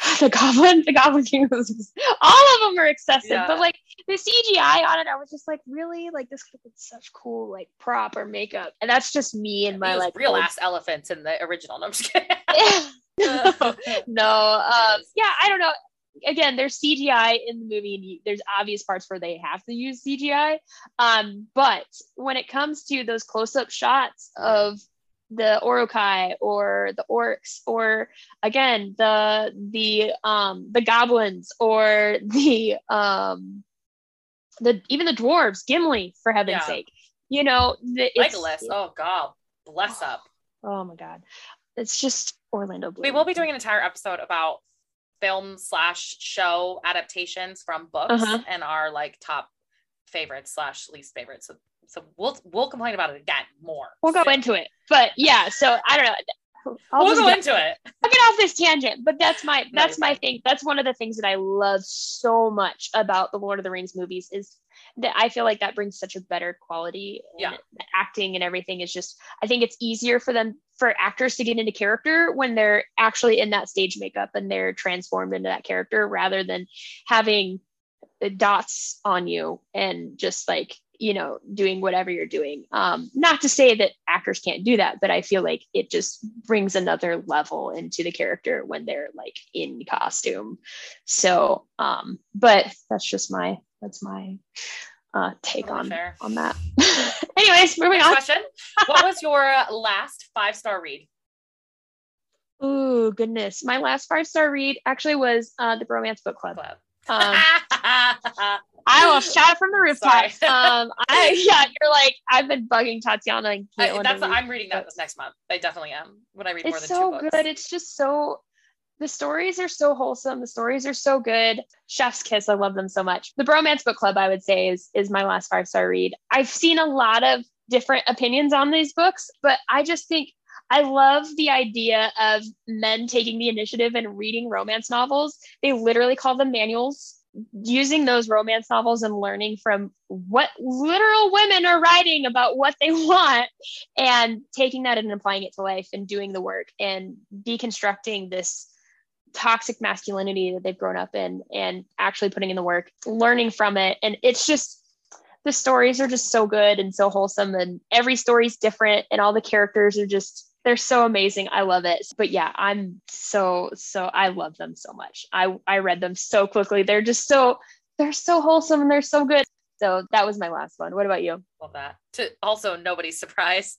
the goblin the goblin king was all of them are excessive Yeah. but like the cgi on it i was just like really like this could have been such cool like prop or makeup and that's just me and my like real old- ass elephants in the original. No, I'm just kidding. no, no um yeah i don't know again there's cgi in the movie and you, there's obvious parts where they have to use cgi um but when it comes to those close-up shots of the Uruk-hai or the orcs or again the the um the goblins or the um the even the dwarves Gimli for heaven's Yeah. sake you know the, it's, Legolas. Oh God, bless up. oh my god it's just Orlando Bloom We will be doing an entire episode about film slash show adaptations from books Uh-huh. and our like top favorites slash least favorites. So, so we'll we'll complain about it again more. we'll go into it but yeah so i don't know I'll we'll go get, into it. I'll get off this tangent but that's my that's my thing that's one of the things that i love so much about the lord of the rings movies is that i feel like that brings such a better quality Yeah. the acting and everything is just i think it's easier for them for actors to get into character when they're actually in that stage makeup and they're transformed into that character rather than having dots on you and just like you know doing whatever you're doing um not to say that actors can't do that but i feel like it just brings another level into the character when they're like in costume so um but that's just my that's my uh take Totally on fair. on that anyways moving Next on question. what was your last five star read? Ooh, goodness. My last five star read actually was uh, the Bromance Book Club. Club. Um, I will shout from the rooftops. um, I yeah, you're like I've been bugging Tatyana and I, that's read I'm reading that this next month. I definitely am when I read more than so two books. good. It's just so the stories are so wholesome. The stories are so good. Chef's Kiss, I love them so much. The Bromance Book Club, I would say, is is my last five star read. I've seen a lot of different opinions on these books, but I just think I love the idea of men taking the initiative and reading romance novels. They literally call them manuals. Using those romance novels and learning from what literal women are writing about what they want and taking that and applying it to life and doing the work and deconstructing this toxic masculinity that they've grown up in and actually putting in the work, learning from it. And it's just the stories are just so good and so wholesome and every story's different and all the characters are just they're so amazing. I love it. But yeah, I'm so so I love them so much. I I read them so quickly. They're just so they're so wholesome and they're so good. So that was my last one. What about you? Love that. To also nobody's surprise.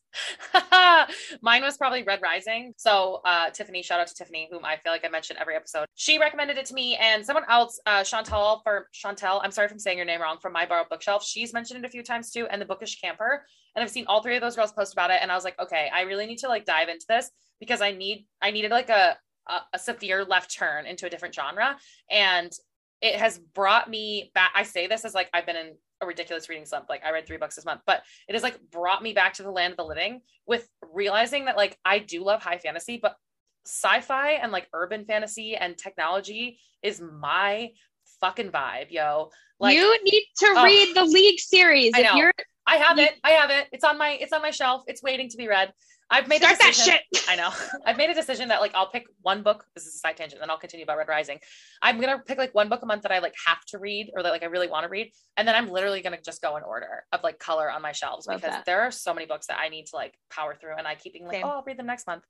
Mine was probably Red Rising. So uh Tiffany, shout out to Tiffany, whom I feel like I mentioned every episode. She recommended it to me and someone else, uh Chantal for Chantel, I'm sorry if I'm saying your name wrong, from my borrowed bookshelf. She's mentioned it a few times too, and the bookish camper. And I've seen all three of those girls post about it. And I was like, okay, I really need to like dive into this because I need I needed like a a, a severe left turn into a different genre. And it has brought me back. I say this as like I've been in a ridiculous reading slump. Like I read three books this month, but it has like brought me back to the land of the living with realizing that like I do love high fantasy, but sci-fi and like urban fantasy and technology is my fucking vibe, yo. Like you need to oh, read the League series. If you're I have you- it. I have it. It's on my it's on my shelf. It's waiting to be read. I've made start a that decision. shit. I know. I've made a decision that like I'll pick one book. This is a side tangent, then I'll continue about Red Rising. I'm gonna pick like one book a month that I like have to read or that like I really want to read, and then I'm literally gonna just go in order of like color on my shelves Love because that. there are so many books that I need to like power through, and I keep being like, Same. oh, I'll read them next month.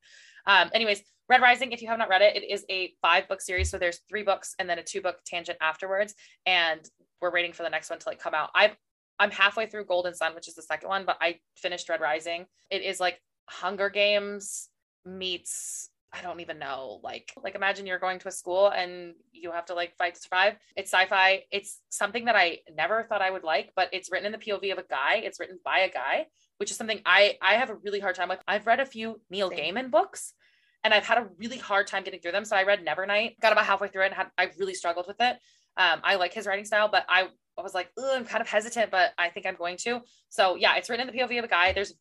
Um, anyways, Red Rising. If you have not read it, it is a five book series, so there's three books and then a two book tangent afterwards, and we're waiting for the next one to like come out. I've I'm halfway through Golden Son, which is the second one, but I finished Red Rising. It is like Hunger Games meets I don't even know. Like like imagine you're going to a school and you have to like fight to survive. It's sci-fi. It's something that I never thought I would like, but it's written in the POV of a guy. It's written by a guy, which is something I I have a really hard time with. I've read a few Neil Same. Gaiman books and I've had a really hard time getting through them. So I read Nevernight, got about halfway through it and had I really struggled with it. Um, I like his writing style, but I I was like, I'm kind of hesitant, but I think I'm going to. So yeah, it's written in the POV of a guy. There's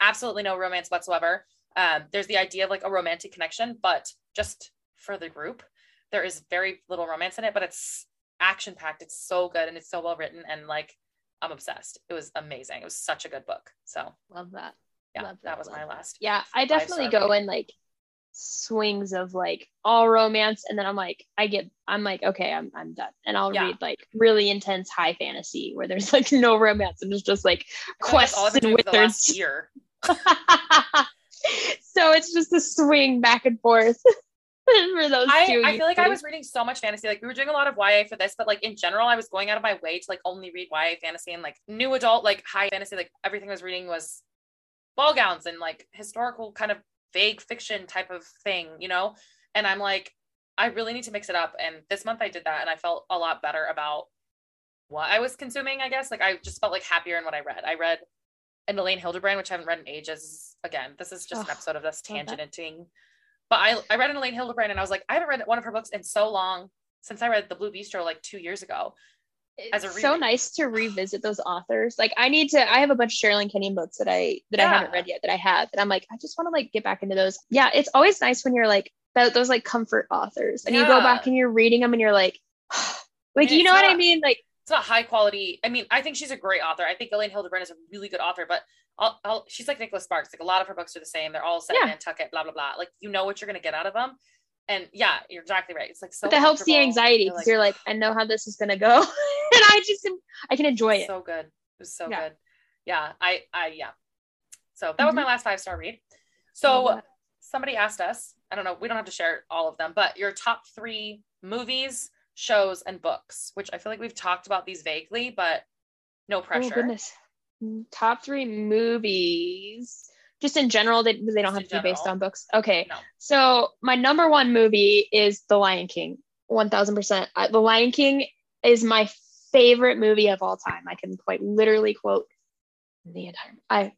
absolutely no romance whatsoever. Um, there's the idea of like a romantic connection, but just for the group, there is very little romance in it, but it's action packed. It's so good and it's so well written and like I'm obsessed. It was amazing. It was such a good book. So Love that. yeah, Love that, that, was my last. Yeah, I definitely go in like swings of like all romance and then I'm like I get I'm like okay I'm I'm done and I'll Yeah. read like really intense high fantasy where there's like no romance and it's just like I feel like that's all quests and doing for the wizards. year. so it's just a swing back and forth for those I, two. I feel like I was reading so much fantasy. Like we were doing a lot of YA for this, but like in general, I was going out of my way to like only read YA fantasy and like new adult, like high fantasy. Like everything I was reading was ball gowns and like historical kind of vague fiction type of thing, you know? And I'm like, I really need to mix it up. And this month I did that and I felt a lot better about what I was consuming, I guess. Like I just felt like happier in what I read. I read an Elin Hilderbrand, which I haven't read in ages. Again, this is just an episode of us tangenting. But I, I read an Elin Hilderbrand and I was like, I haven't read one of her books in so long since I read The Blue Bistro like two years ago. As a it's so nice to revisit those authors. Like I need to I have a bunch of Sherrilyn Kenyon books that I that I haven't read yet that I have. And I'm like, I just want to like get back into those. Yeah, it's always nice when you're like th- those like comfort authors and you go back and you're reading them and you're like like mean, you know it's what I mean? Like It's not high quality. I mean, I think she's a great author. I think Elin Hilderbrand is a really good author, but I'll, I'll, she's like Nicholas Sparks. Like a lot of her books are the same. They're all set in Yeah. Nantucket, blah, blah, blah. Like you know what you're going to get out of them. And yeah, you're exactly right. It's like so but that helps the anxiety because you're like, I know how this is gonna go. and I just am, I can enjoy it. so good. It was so Yeah. good. Yeah. I, I, yeah. So that was my last five star read. So somebody asked us, I don't know, we don't have to share all of them, but your top three movies, shows, and books, which I feel like we've talked about these vaguely, but no pressure. Oh goodness. Mm, Top three movies. Just in general, they, they don't have to in be based on books. Okay. No. So my number one movie is The Lion King. One thousand percent. The Lion King is my favorite movie of all time. I can quite literally quote the entire. I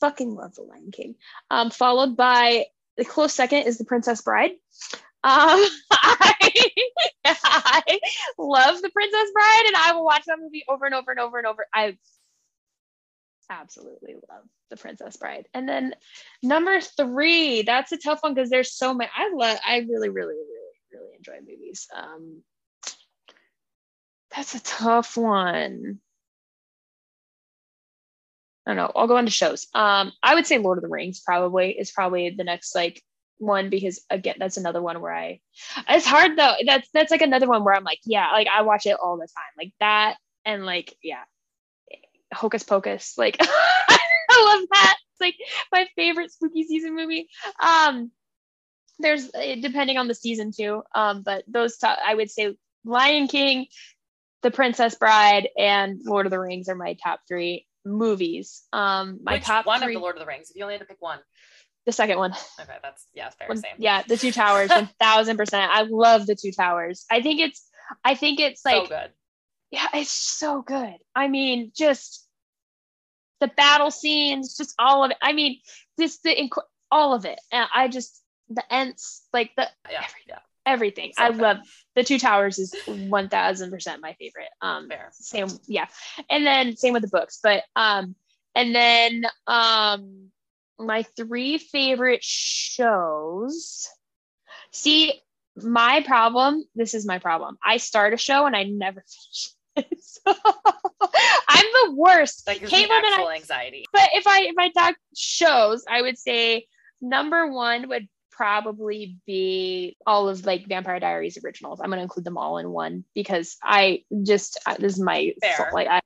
fucking love The Lion King. Um, followed by the close second is The Princess Bride. Um, I, I love The Princess Bride, and I will watch that movie over and over and over and over. I absolutely love The Princess Bride. And then number three, that's a tough one because there's so many. I love. I really, really, really, really enjoy movies. Um, that's a tough one. I don't know. I'll go on to shows. Um, I would say Lord of the Rings probably is probably the next like one because again, that's another one where I. It's hard though. That's that's like another one where I'm like, yeah, like I watch it all the time, like that, and like yeah, Hocus Pocus. Like I love that. It's like my favorite spooky season movie. Um, there's depending on the season too. Um, but those I would say Lion King, The Princess Bride, and Lord of the Rings are my top three movies. Um, my Which top one three, of the Lord of the Rings? If you only had to pick one. the second one. Okay, that's yeah, fair. One- Same. Yeah, the Two Towers, one thousand percent. I love the Two Towers. I think it's, I think it's like, so good. Yeah, it's so good. I mean, just the battle scenes, just all of it. I mean, just the inc- all of it. And I just the ents, like the Yeah, yeah, everything. So I good. love the Two Towers is one thousand percent my favorite. Um, fair. same yeah and then same with the books but um and then um my three favorite shows see my problem this is my problem i start a show and i never finish i'm the worst. Me caitlin and i anxiety. but if i if i talk shows i would say number one would probably be all of like vampire diaries originals. I'm going to include them all in one because i just uh, this is my like i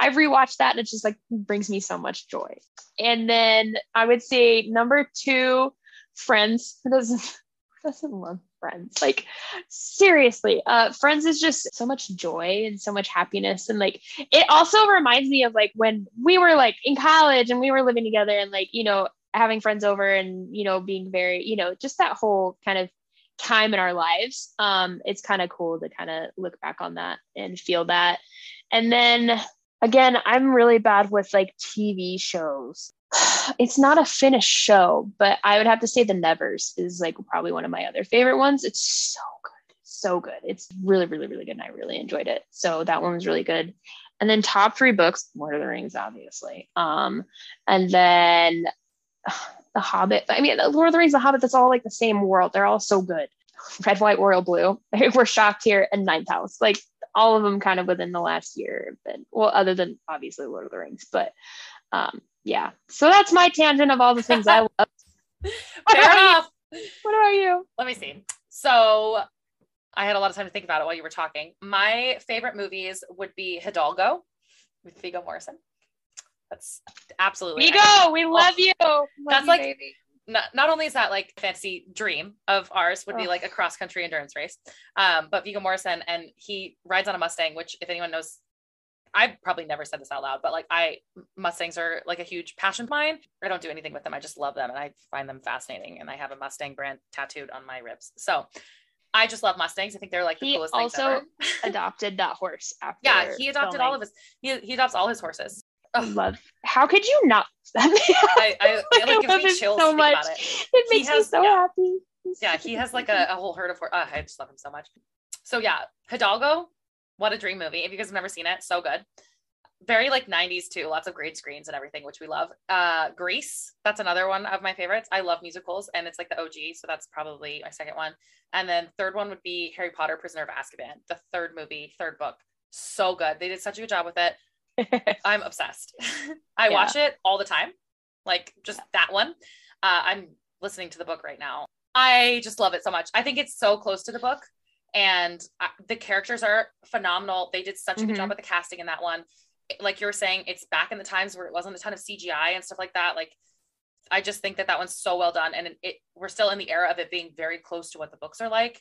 i've rewatched that and it just like brings me so much joy. And then i would say number two friends. Doesn't doesn't love friends. Like seriously uh friends is just so much joy and so much happiness. And like it also reminds me of like when we were like in college and we were living together and like you know having friends over and you know being very you know just that whole kind of time in our lives. Um it's kind of cool to kind of look back on that and feel that. And then again i'm really bad with like tv shows it's not a finished show but i would have to say the nevers is like probably one of my other favorite ones it's so good so good it's really really really good and i really enjoyed it so that one was really good and then top three books lord of the rings obviously um and then the Hobbit. I mean, Lord of the Rings, The Hobbit. That's all like the same world. They're all so good. Red, White, Royal, Blue. We're shocked here, and Ninth House. Like all of them, kind of within the last year. Been well, other than obviously Lord of the Rings, but um, yeah. So that's my tangent of all the things I love. Fair about you? enough. What about you? Let me see. So I had a lot of time to think about it while you were talking. My favorite movies would be Hidalgo with Viggo Mortensen. That's absolutely Viggo, we love you. Love That's you, like- baby. not, not only is that like fancy dream of ours would be like a cross country endurance race um but Viggo Mortensen and he rides on a Mustang which if anyone knows I probably never said this out loud but like I Mustangs are like a huge passion of mine I don't do anything with them I just love them and I find them fascinating and I have a Mustang brand tattooed on my ribs so I just love Mustangs I think they're like the He coolest things also ever adopted that horse after. yeah he adopted all of his he, he adopts all his horses Ugh. love. How could you not? I, I, it like, gives love me chills so much. about it It makes has- me so yeah. happy. Yeah, he has like a, a whole herd of horses. Uh, I just love him so much. So yeah, Hidalgo, what a dream movie. If you guys have never seen it, so good. Very like 90s too, lots of great screens and everything, which we love. Uh Grease, that's another one of my favorites. I love musicals and it's like the OG, so that's probably my second one. And then third one would be Harry Potter, Prisoner of Azkaban, the third movie, third book. So good. They did such a good job with it. I'm obsessed. I Yeah. watch it all the time. Like just that one. Uh, I'm listening to the book right now. I just love it so much. I think it's so close to the book and uh, the characters are phenomenal. They did such a good Mhm. job with the casting in that one. Like you were saying, it's back in the times where it wasn't a ton of CGI and stuff like that. Like I just think that that one's so well done and it, it we're still in the era of it being very close to what the books are like.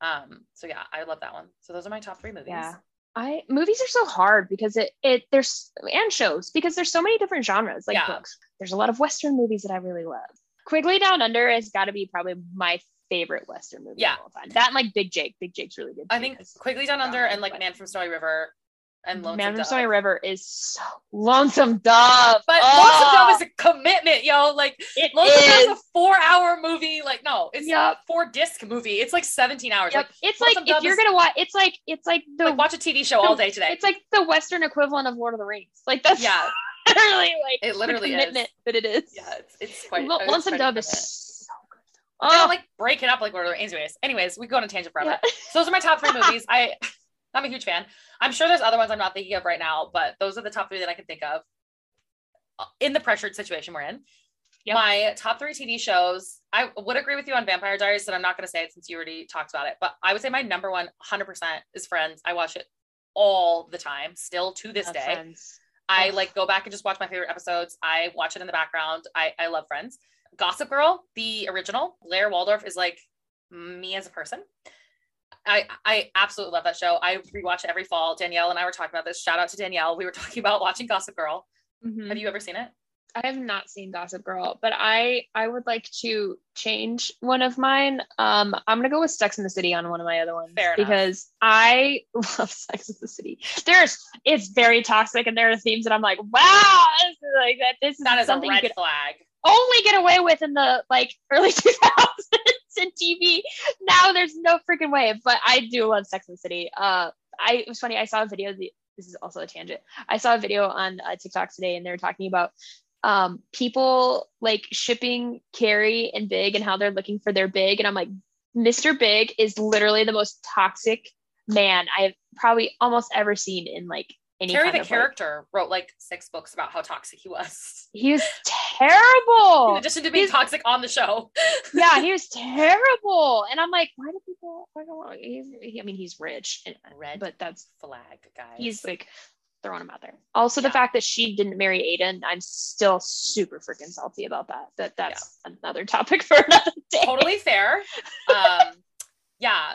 Um so yeah, I love that one. So those are my top 3 movies. Yeah. I movies are so hard because it it there's and shows because there's so many different genres like Yeah. books. There's a lot of Western movies that I really love. Quigley Down Under has got to be probably my favorite Western movie Yeah. of all time. That and like Big Jake. Big Jake's really good. I think Quigley Down Under and like Western. Man from Snowy River and Lonesome Man from Dove. Stony River is so lonesome dove. But oh, Lonesome Dove is a commitment, yo. Like it Lonesome Dove is. is a four-hour movie. Like no, it's Yep. four disc movie. It's like 17 hours. Yep. Like it's Lonesome like if you're is- gonna watch, it's like it's like the like watch a TV show all day today. it's like the Western equivalent of Lord of the Rings. Like that's yeah, literally like It the literally is. commitment that it is. yeah. It's it's quite. Lo- Lonesome Dove is so. They Oh, don't like break it up like Lord of. Anyways, anyways, we go on a tangent forever. yeah. So those are my top three movies. I I'm a huge fan. I'm sure there's other ones I'm not thinking of right now, but those are the top three that I can think of uh, in the pressured situation we're in. Yep. My top three TV shows. I would agree with you on Vampire Diaries, but I'm not going to say it since you already talked about it. But I would say my number one, 100% is Friends. I watch it all the time, still to this day. Friends. I like go back and just watch my favorite episodes. I watch it in the background. I, I love Friends. Gossip Girl, the original, Blair Waldorf is like me as a person. I I absolutely love that show. I rewatch it every fall. Danielle and I were talking about this. Shout out to Danielle. We were talking about watching Gossip Girl. Mhm. Have you ever seen it? I have not seen Gossip Girl, but I I would like to change one of mine. Um, I'm gonna go with Sex in the City on one of my other ones because I love Sex in the City. There's it's very toxic, and there are themes that I'm like, wow, this is like that. This is That is something you red could flag. Only get away with in the like early 2000s in TV. Now there's no freaking way. But I do love Sex and the City. Uh, I it was funny. I saw a video. This is also a tangent. I saw a video on uh, TikTok today, and they were talking about um people like shipping Carrie and Big and how they're looking for their Big, and I'm like, Mr. Big is literally the most toxic man I've probably almost ever seen in like any Carrie kind the of, like- character wrote like six books about how toxic he was. he was terrible. In addition to being He's- toxic on the show. yeah, he was terrible. And I'm like, why do people? Why don't he's, he, I mean, he's rich, and, Red but that's flag, guy. he's like throwing him out there. Also, the fact that she didn't marry Aiden, I'm still super freaking salty about that. That that's another topic for another day. totally fair. Um, yeah,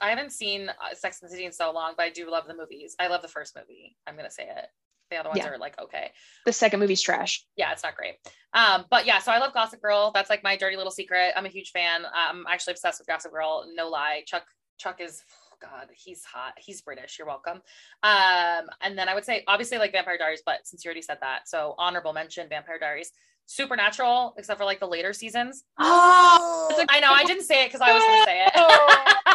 I haven't seen uh, Sex and the City in so long, but I do love the movies. I love the first movie. I'm gonna say it. The other ones Yeah. are like okay. The second movie's trash. Yeah, it's not great. Um, but yeah, so I love Gossip Girl. That's like my dirty little secret. I'm a huge fan. I'm actually obsessed with Gossip Girl. No lie. Chuck Chuck is oh God, he's hot. He's British. You're welcome. Um, and then I would say obviously like Vampire Diaries, but since you already said that, so honorable mention Vampire Diaries. Supernatural, except for like the later seasons. Oh, I know I didn't say it because I was gonna say it.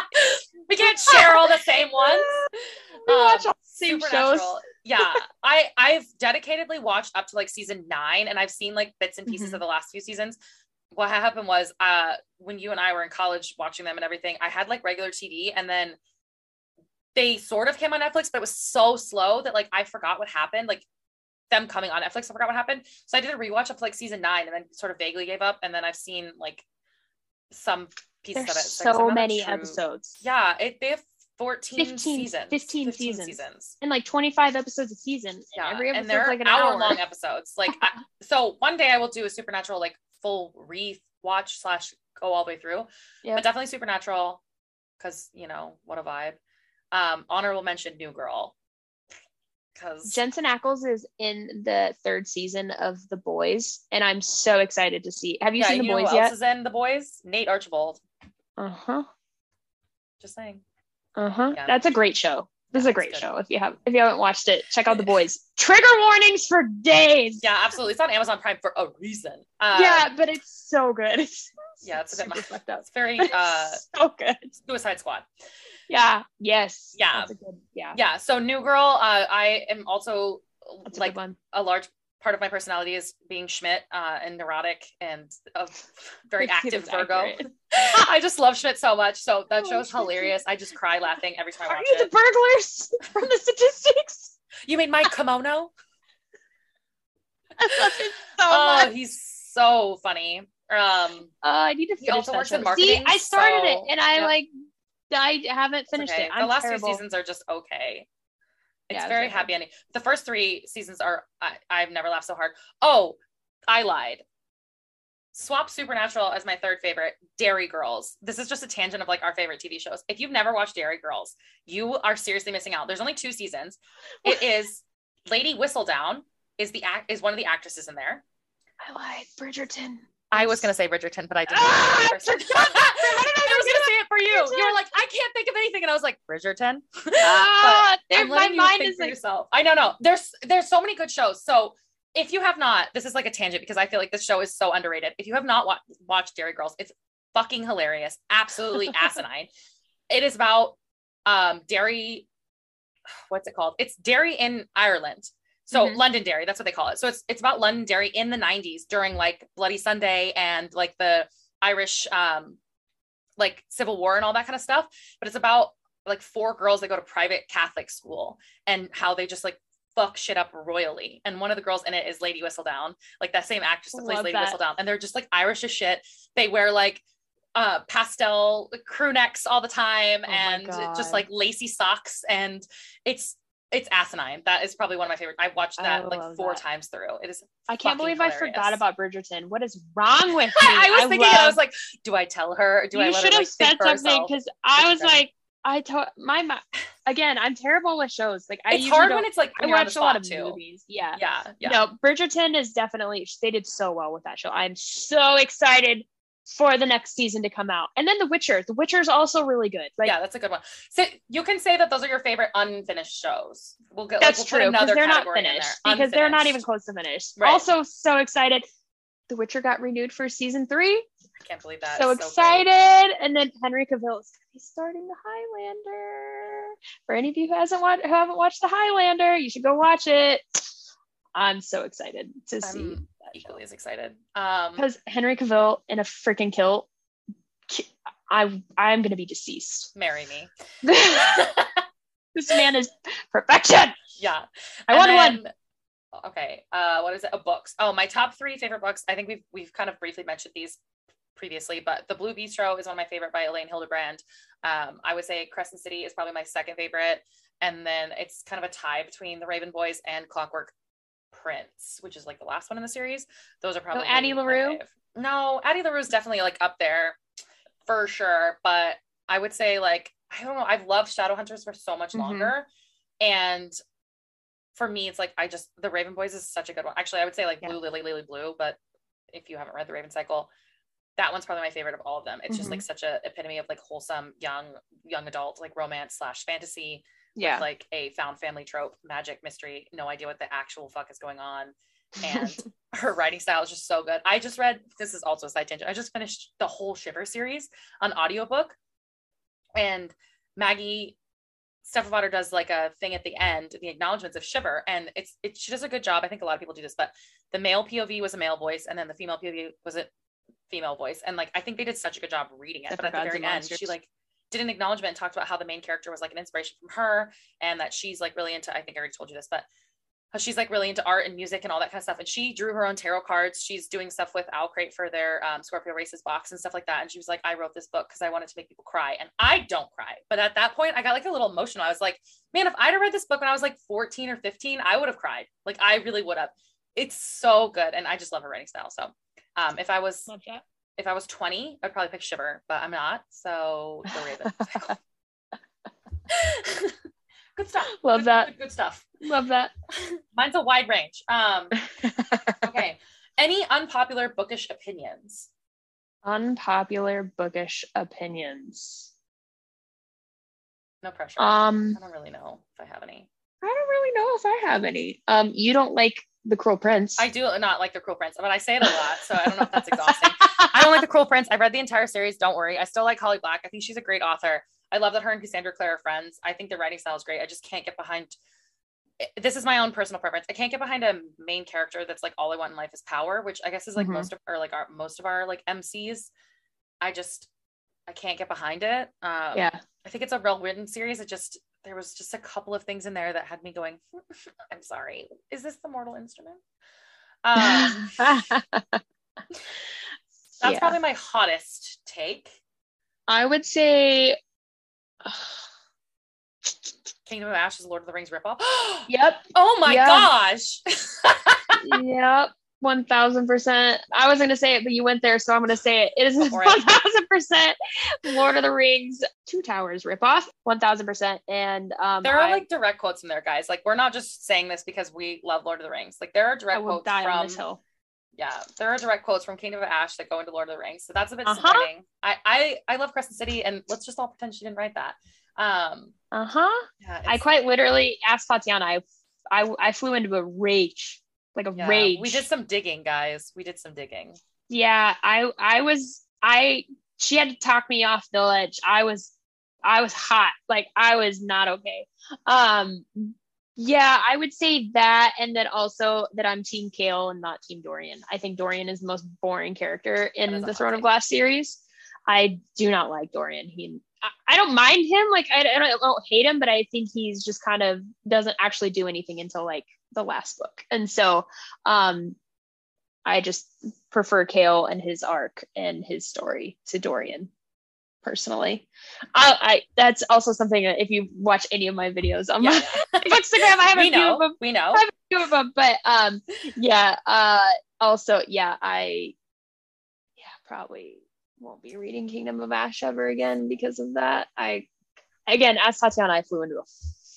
we can't share all the same ones. We watch Um, Supernatural. shows. yeah, I I've dedicatedly watched up to like season nine, and I've seen like bits and pieces Mhm. of the last few seasons. What happened was, uh, when you and I were in college watching them and everything, I had like regular TV, and then they sort of came on Netflix, but it was so slow that like I forgot what happened. Like them coming on Netflix, I forgot what happened. So I did a rewatch up to like season nine, and then sort of vaguely gave up. And then I've seen like some pieces There's of it. So I guess I'm so many true- episodes. Yeah, it they have 14 15 seasons. 15 seasons. seasons. And like 25 episodes a season. And Yeah, every and they're like an hour, hour. long episodes. Like, I, so one day I will do a Supernatural like full re-watch slash go all the way through. Yeah. But definitely Supernatural, because you know what a vibe. Um, honorable mention, New Girl, because Jensen Ackles is in the third season of The Boys, and I'm so excited to see. Have you yeah, seen you The know Boys who yet? else is in The Boys? Nate Archibald. Uh huh. Just saying. Uh huh. Yeah. That's a great show. This is a great show. If you have if you haven't watched it, check out The Boys. Trigger warnings for days. Yeah, absolutely. It's on Amazon Prime for a reason. Um, yeah, but it's so good. It's yeah, it's a bit fucked up. It's very uh, so good. Suicide Squad. Yeah. Yes. Yeah. Good. Yeah. Yeah. So New Girl, uh, I am also That's like one. a large part of my personality is being Schmidt uh, and neurotic and a very active Virgo. I just love Schmidt so much. So that Oh, show's hilarious. I just cry laughing every time I Are watch you the burglars from the statistics? You mean Mike Kimono? I love it so oh, much. he's so funny. Um, Uh, I need to He finish also that works show. in marketing, See, I started so- it and I yeah. like I haven't finished okay. it. The I'm last terrible. two seasons are just okay. It's Yeah, very happy ending. The first three seasons are I, I've never laughed so hard. Oh, I lied. Swap Supernatural as my third favorite. Derry Girls. This is just a tangent of like our favorite TV shows. If you've never watched Derry Girls, you are seriously missing out. There's only two seasons. It is Lady Whistledown is the act is one of the actresses in there. I lied. Bridgerton. I was gonna say Bridgerton, but I didn't. Ah, say it first. I forgot. How did I I was gonna say it for you. You were like, I can't think of anything, and I was like, Bridgerton. Ah, my mind is like, yourself. I know, no. There's there's so many good shows. So if you have not, this is like a tangent because I feel like this show is so underrated. If you have not wa- watched Derry Girls, it's fucking hilarious, absolutely asinine. It is about um Derry. What's it called? It's Derry in Ireland. So Mhm. Londonderry, that's what they call it. So it's it's about Londonderry in the 90s during like Bloody Sunday and like the Irish um like Civil War and all that kind of stuff. But it's about like four girls that go to private Catholic school and how they just like fuck shit up royally. And one of the girls in it is Lady Whistledown, like that same actress that plays Lady that. Whistledown. And they're just like Irish as shit. They wear like uh pastel crew necks all the time Oh and just like lacy socks and it's it's asinine. That is probably one of my favorite. I watched I that like four that. times through. It is I can't believe I forgot about Bridgerton. What is wrong with me? I was thinking, I was like, do I tell her? Do I you should have like, said something because I was like, I told my ma- again, I'm terrible with shows. Like I It's hard when it's like I when you're on the watch a lot of too. movies. Yeah. Yeah, yeah. No, Bridgerton is definitely they did so well with that show. I'm so excited for the next season to come out. And then The Witcher. The Witcher is also really good. Like yeah, that's a good one. So you can say that those are your favorite unfinished shows. We'll get that's like, we'll true because another they're not finished because they're not even close to finished. Right. Also, so excited. The Witcher got renewed for season three. I can't believe that. so great. excited. and then Henry Cavill is gonna be starting the Highlander. For any of you who hasn't watched who haven't watched the Highlander, you should go watch it. I'm so excited to see equally as excited. Um, because Henry Cavill in a freaking kilt. I I'm gonna be deceased. marry me. this man is perfection. Yeah. I And want one. Okay. Uh, what is it? A books. Oh, my top three favorite books. I think we've we've kind of briefly mentioned these previously, but The Blue Bistro is one of my favorite by Elin Hilderbrand. Um, I would say Crescent City is probably my second favorite, and then it's kind of a tie between The Raven Boys and Clockwork Prince, which is like the last one in the series. Those are probably Addie LaRue? No, Addie LaRue is definitely like up there for sure, but I would say like I don't know. I've loved Shadowhunters for so much Mhm. longer, and for me, it's like I just the Raven Boys is such a good one. Actually, I would say like Yeah. Blue Lily Lily Blue, but if you haven't read the Raven Cycle, that one's probably my favorite of all of them. It's just Mm-hmm. like such a epitome of like wholesome young young adult like romance slash fantasy, Yeah. like a found family trope, magic mystery. No idea what the actual fuck is going on, and her writing style is just so good. I just read this is also a side tangent. I just finished the whole Shiver series on audiobook, and Maggie Stiefvater does like a thing at the end, the acknowledgments of Shiver, and it's it she does a good job. I think a lot of people do this, but the male POV was a male voice, and then the female POV was a female voice, and like I think they did such a good job reading it. But at the very end, she like did an acknowledgement and talked about how the main character was like an inspiration from her, and that she's like really into. I think I already told you this, but how she's like really into art and music and all that kind of stuff. And she drew her own tarot cards. She's doing stuff with Owlcrate for their um, Scorpio Races box and stuff like that. And she was like, I wrote this book because I wanted to make people cry. And I don't cry. But at that point, I got like a little emotional. I was like, man, if I'd have read this book when I was like 14 or 15, I would have cried. Like I really would have. It's so good. And I just love her writing style. So um, if I was. If I was 20, I'd probably pick Shiver, but I'm not. So the Raven. good stuff. Love Good- that. Good, good stuff. Love that. Mine's a wide range. Um, okay. Any unpopular bookish opinions? Unpopular bookish opinions. No pressure. Um, I don't really know if I have any. I don't really know if I have any. Um, you don't like the Cruel Prince. I do not like the Cruel Prince, but I say it a lot, so I don't know if that's exhausting. I don't like the Cruel Prince. I've read the entire series. Don't worry. I still like Holly Black. I think she's a great author. I love that her and Cassandra Clare are friends. I think the writing style is great. I just can't get behind. This is my own personal preference. I can't get behind a main character that's like all I want in life is power, which I guess is like Mhm. most of or like our most of our like MCs. I just I can't get behind it. Um, yeah. I think it's a well written series. It just there was just a couple of things in there that had me going. I'm sorry. Is this the Mortal Instrument? Um, that's Yeah. probably my hottest take. I would say. Kingdom of Ashes, Lord of the Rings ripoff. yep. Oh my Yeah. gosh. yep. One thousand percent. I was gonna say it, but you went there, so I'm gonna say it. It is one thousand percent Lord of the Rings Two Towers ripoff. One thousand percent. And um, there are I, like direct quotes from there, guys. Like we're not just saying this because we love Lord of the Rings. Like there are direct quotes from yeah, there are direct quotes from Kingdom of Ash that go into Lord of the Rings, so that's a bit Uh-huh. disappointing. I, I I love Crescent City, and let's just all pretend she didn't write that. Um, Uh-huh. yeah, I quite literally asked Tatyana. I, I, I flew into a rage, like a yeah, rage. We did some digging, guys. We did some digging. Yeah, I, I was, I. She had to talk me off the ledge. I was, I was hot. Like I was not okay. Um, yeah, I would say that, and then also that I'm Team Chaol and not Team Dorian. I think Dorian is the most boring character in the Throne of. Glass series. I do not like Dorian. He, I, I don't mind him. Like I, I, don't, I don't hate him, but I think he's just kind of doesn't actually do anything until like the last book. And so, um, I just prefer Chaol and his arc and his story to Dorian personally. I, I that's also something that if you watch any of my videos on Yeah, my Instagram, I have a we few of them. We know. I have a few of them, but um, yeah. Uh, also, yeah, I, yeah, probably won't be reading Kingdom of Ash ever again because of that. I, again, as Tatyana, I flew into a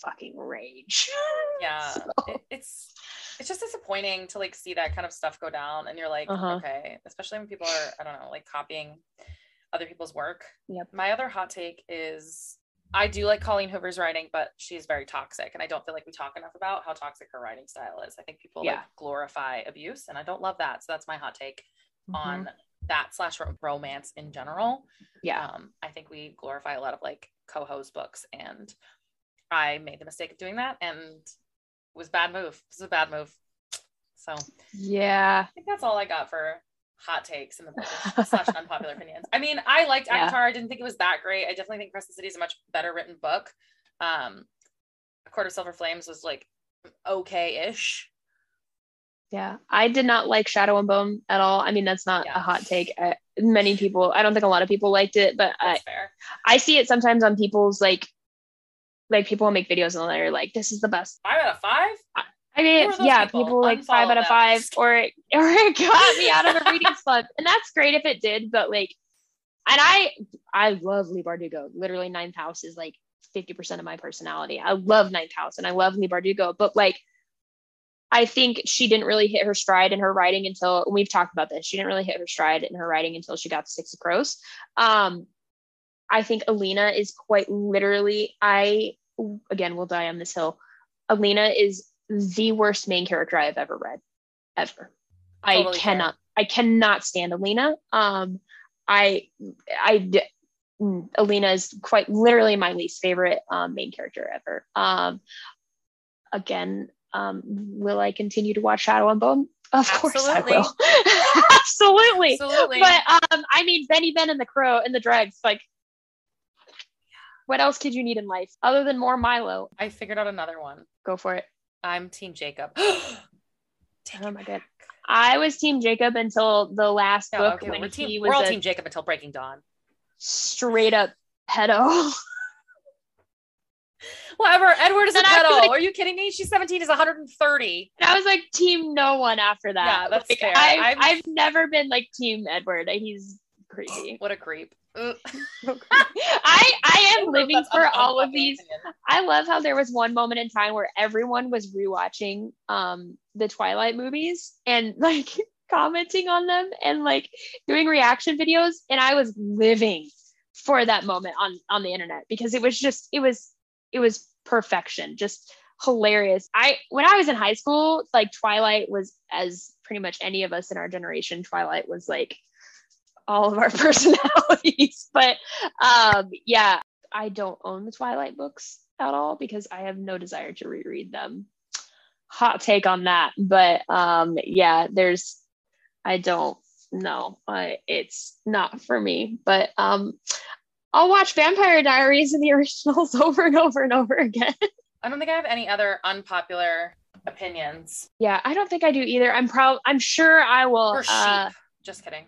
fucking rage. Yeah, So- it, it's it's just disappointing to like see that kind of stuff go down, and you're like, Uh-huh. okay, especially when people are I don't know, like copying other people's work. Yep. My other hot take is I do like Colleen Hoover's writing, but she's very toxic, and I don't feel like we talk enough about how toxic her writing style is. I think people Yeah. like glorify abuse, and I don't love that. So that's my hot take Mhm. on that slash romance in general. yeah. Um, I think we glorify a lot of like co-host books, and I made the mistake of doing that, and it was a bad move. It was a bad move. So yeah, I think that's all I got for hot takes and the slash unpopular opinions. I mean, I liked Yeah. Avatar. I didn't think it was that great. I definitely think Crescent City is a much better written book. Um, A Court of Silver Flames was like okay-ish. Yeah, I did not like Shadow and Bone at all. I mean, that's not Yeah. a hot take. I, many people, I don't think a lot of people liked it, but I, fair. I see it sometimes on people's like, like people will make videos and they're like, "This is the best." Five out of five. I mean, Who are those yeah, people? people, like five out of five, or it, or it got me out of a reading slump, and that's great if it did. But like, and I, I love Leigh Bardugo. Literally, Ninth House is like fifty percent of my personality. I love Ninth House, and I love Leigh Bardugo. But like, I think she didn't really hit her stride in her writing until we've talked about this. She didn't really hit her stride in her writing until she got to Six of Crows. Um, I think Alina is quite literally. I again we'll die on this hill. Alina is the worst main character I've ever read, ever. I Totally fair. cannot. I cannot stand Alina. Um, I, mm, Alina is quite literally my least favorite um, main character ever. Um, again, um, will I continue to watch Shadow and Bone? Of course I Absolutely. will. Absolutely. Absolutely. But um, I mean, Benny Ben and the Crow and the Dregs, like, what else could you need in life other than more Milo? I figured out another one. Go for it. I'm Team Jacob. Oh my. God. I was Team Jacob until the last No, book okay, when we're, he team, was we're all Team Jacob until Breaking Dawn. straight up pedo. Whatever. Edward is a pedo. like- Are you kidding me? She's 17. Is 130. And I was like Team No One after that. Yeah, that's Like, fair. I've, I'm- I've never been like Team Edward. He's crazy. What a creep. I I am living for all of these. I love how there was one moment in time where everyone was rewatching um the Twilight movies and like commenting on them and like doing reaction videos and I was living for that moment on on the internet because it was just it was it was perfection just hilarious i when i was in high school like twilight was as pretty much any of us in our generation twilight was like all of our personalities but um yeah i don't own the twilight books at all because i have no desire to reread them. Hot take on that but um yeah there's i don't know. It's not for me but um i'll watch vampire diaries and the originals over and over and over again. I don't think I have any other unpopular opinions. Yeah i don't think i do either. I'm proud i'm sure i will for sheep. uh, Just kidding.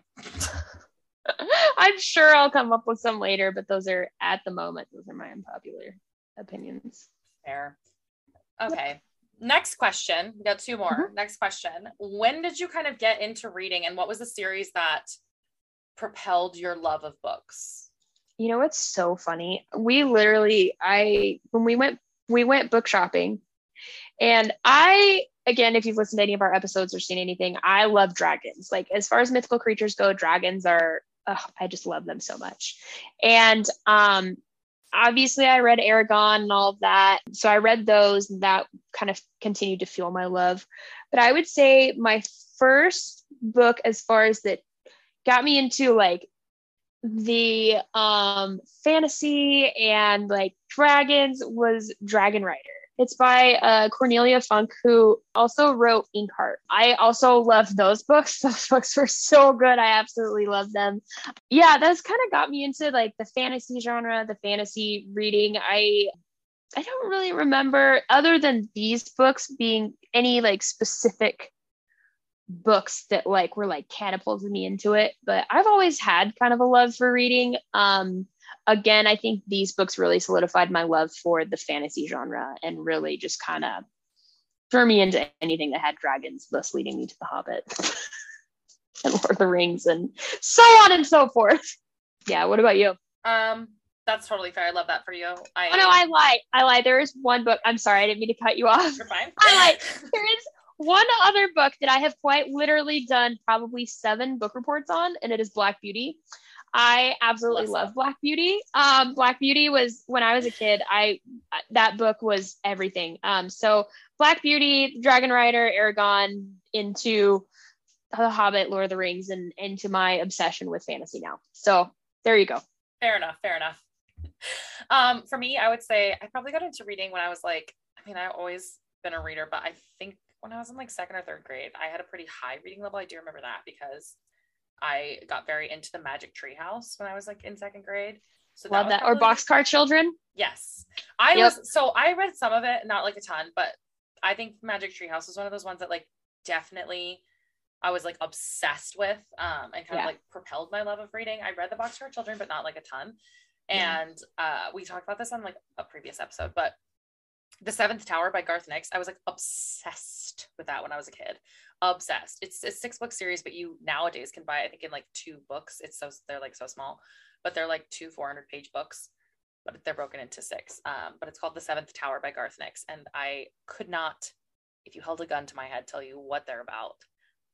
i'm sure i'll come up with some later but those are at the moment those are my unpopular opinions Fair. Okay. Next question. We got two more. Mm-hmm. Next question. When did you kind of get into reading and what was the series that propelled your love of books? You know what's so funny? We literally, I when we went we went book shopping, and I again, if you've listened to any of our episodes or seen anything, I love dragons. Like as far as mythical creatures go, dragons are oh, I just love them so much. And um obviously I read Eragon and all of that. So I read those and that kind of continued to fuel my love. But I would say my first book as far as that got me into like the um fantasy and like dragons was Dragon Rider. It's by uh, Cornelia Funke, who also wrote Inkheart. I also love those books. Those books were so good. I absolutely love them. Yeah, that's kind of got me into like the fantasy genre, the fantasy reading. I I don't really remember other than these books being any like specific books that like were like catapulted me into it but i've always had kind of a love for reading um again i think these books really solidified my love for the fantasy genre and really just kind of threw me into anything that had dragons thus leading me to the hobbit and lord of the rings and so on and so forth yeah what about you Um, that's totally fair. I love that for you. I oh no i lie i lie there is one book i'm sorry i didn't mean to cut you off You're fine. I like there is one other book that I have quite literally done probably seven book reports on, and it is Black Beauty. I absolutely love Black Beauty. Um, Black Beauty was when I was a kid. I that book was everything. Um, so Black Beauty, Dragon Rider, Eragon, into The Hobbit, Lord of the Rings, and into my obsession with fantasy now. So there you go. Fair enough. Fair enough. Um, for me, I would say I probably got into reading when I was like, I mean, I've always been a reader, but I think when I was in like second or third grade, I had a pretty high reading level. I do remember that because I got very into the Magic Tree House when I was like in second grade. So Love was that. Or Boxcar Children. Yes. I Yep. was so I read some of it, not like a ton, but I think Magic Tree House was one of those ones that like definitely I was like obsessed with um and kind Yeah. of like propelled my love of reading. I read the Boxcar Children, but not like a ton. Yeah. And uh we talked about this on like a previous episode, but The Seventh Tower by Garth Nix, I was like obsessed with that when I was a kid. Obsessed. It's a six book series, but you nowadays can buy I think in like two books. It's so they're like so small, but they're like two 400 page books but they're broken into six. Um, but it's called The Seventh Tower by Garth Nix. And I could not, if you held a gun to my head, tell you what they're about.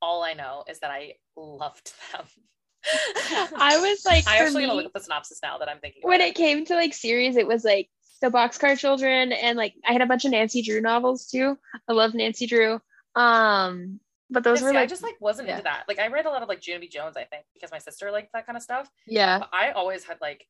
All I know is that I loved them. I was like, I actually gonna look at the synopsis now that I'm thinking about when it. it came to like series, it was like the Boxcar Children, and like I had a bunch of Nancy Drew novels too. I love Nancy Drew. Um, but those were like, I just like wasn't yeah. into that. Like I read a lot of like Junie B. Jones, I think, because my sister liked that kind of stuff. yeah, But I always had like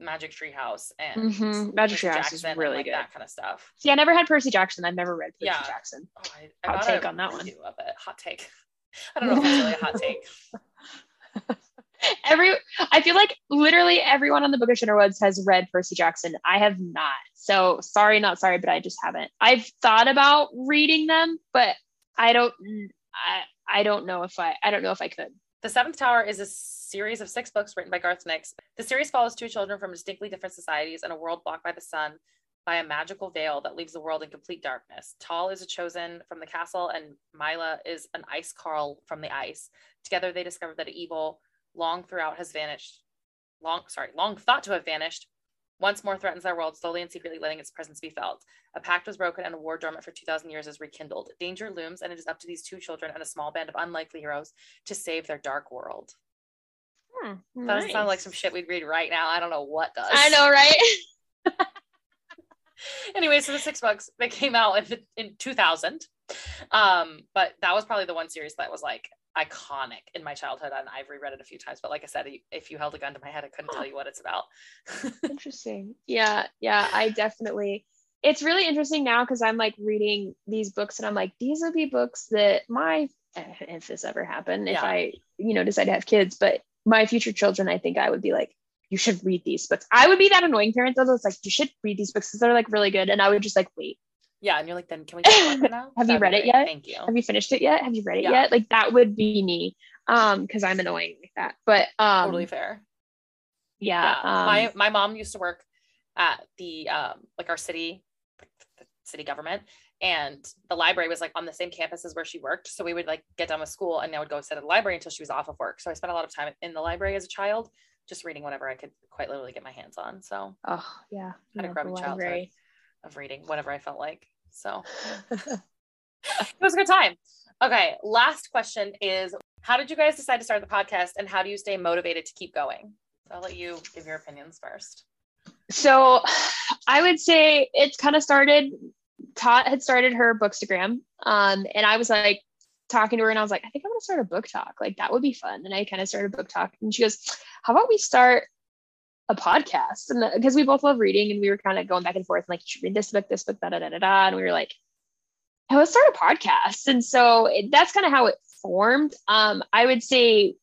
Magic Tree House and Mhm. Magic Tree House is really like, good. that kind of stuff. See, I never had Percy Jackson. I've never read Percy Yeah. Jackson. Oh, I, I Hot take on that one. Of it. Hot take. I don't know if it's really a hot take. Every, I feel like literally everyone on the Book Bookish Interwebs has read Percy Jackson. I have not. So sorry, not sorry, but I just haven't. I've thought about reading them, but I don't. I I don't know if I. I don't know if I could. The Seventh Tower is a series of six books written by Garth Nix. The series follows two children from distinctly different societies in a world blocked by the sun by a magical veil that leaves the world in complete darkness. Tal is a chosen from the castle, and Milla is an ice carl from the ice. Together, they discover that evil, long throughout, has vanished. Long, sorry, long thought to have vanished, once more threatens their world, slowly and secretly letting its presence be felt. A pact was broken, and a war dormant for 2,000 years is rekindled. Danger looms, and it is up to these two children and a small band of unlikely heroes to save their dark world. Hmm, That doesn't sound like some shit we'd read right now. I don't know what does. I know, right? anyway, so the six books that came out in, in 2000. Um, but that was probably the one series that was like iconic in my childhood, and I've reread it a few times. But like I said, if you held a gun to my head, I couldn't tell you what it's about. Interesting. Yeah, yeah, I definitely. It's really interesting now because I'm like reading these books and I'm like, these would be books that my, eh, if this ever happened, if Yeah. I, you know, decide to have kids, but my future children, I think I would be like, you should read these books. I would be that annoying parent though, that's like, you should read these books because they're like really good. And I would just like, wait, yeah, and you're like, then can we talk now? Have you That'd read it great. yet? Thank you. have you finished it yet? Have you read it Yeah. yet? Like that would be me. Um, because I'm annoying like that. But um totally fair. yeah, yeah um, my my mom used to work at the um like our city city government and the library was like on the same campus as where she worked so we would like get done with school and I would go sit at the library until she was off of work so I spent a lot of time in the library as a child just reading whatever I could quite literally get my hands on so oh yeah. Had a grubby childhood. Library. of reading whatever I felt like so it was a good time. Okay, last question is how did you guys decide to start the podcast and how do you stay motivated to keep going? So I'll let you give your opinions first. So I would say it's kind of started, Tot had started her bookstagram. Um, and I was like talking to her and I was like, I think I'm gonna start a BookTok. Like that would be fun. And I kind of started BookTok. And she goes, How about we start a podcast? And because we both love reading and we were kind of going back and forth, and like, read this book, this book, da da da da da. And we were like, hey, let's start a podcast. And so it, that's kind of how it formed. Um, I would say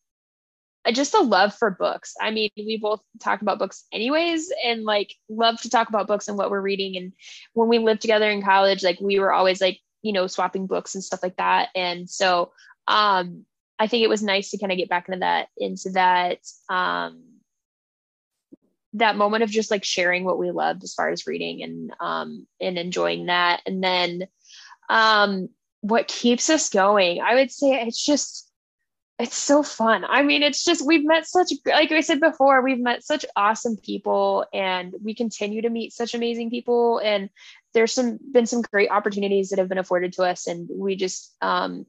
uh, just a love for books. I mean, we both talk about books anyways and like love to talk about books and what we're reading. And when we lived together in college, like we were always like, you know, swapping books and stuff like that. And so um I think it was nice to kind of get back into that, into that um that moment of just like sharing what we loved as far as reading and um and enjoying that. And then um what keeps us going, I would say it's just it's so fun. I mean, it's just we've met such like I said before, we've met such awesome people and we continue to meet such amazing people and there's some been some great opportunities that have been afforded to us and we just um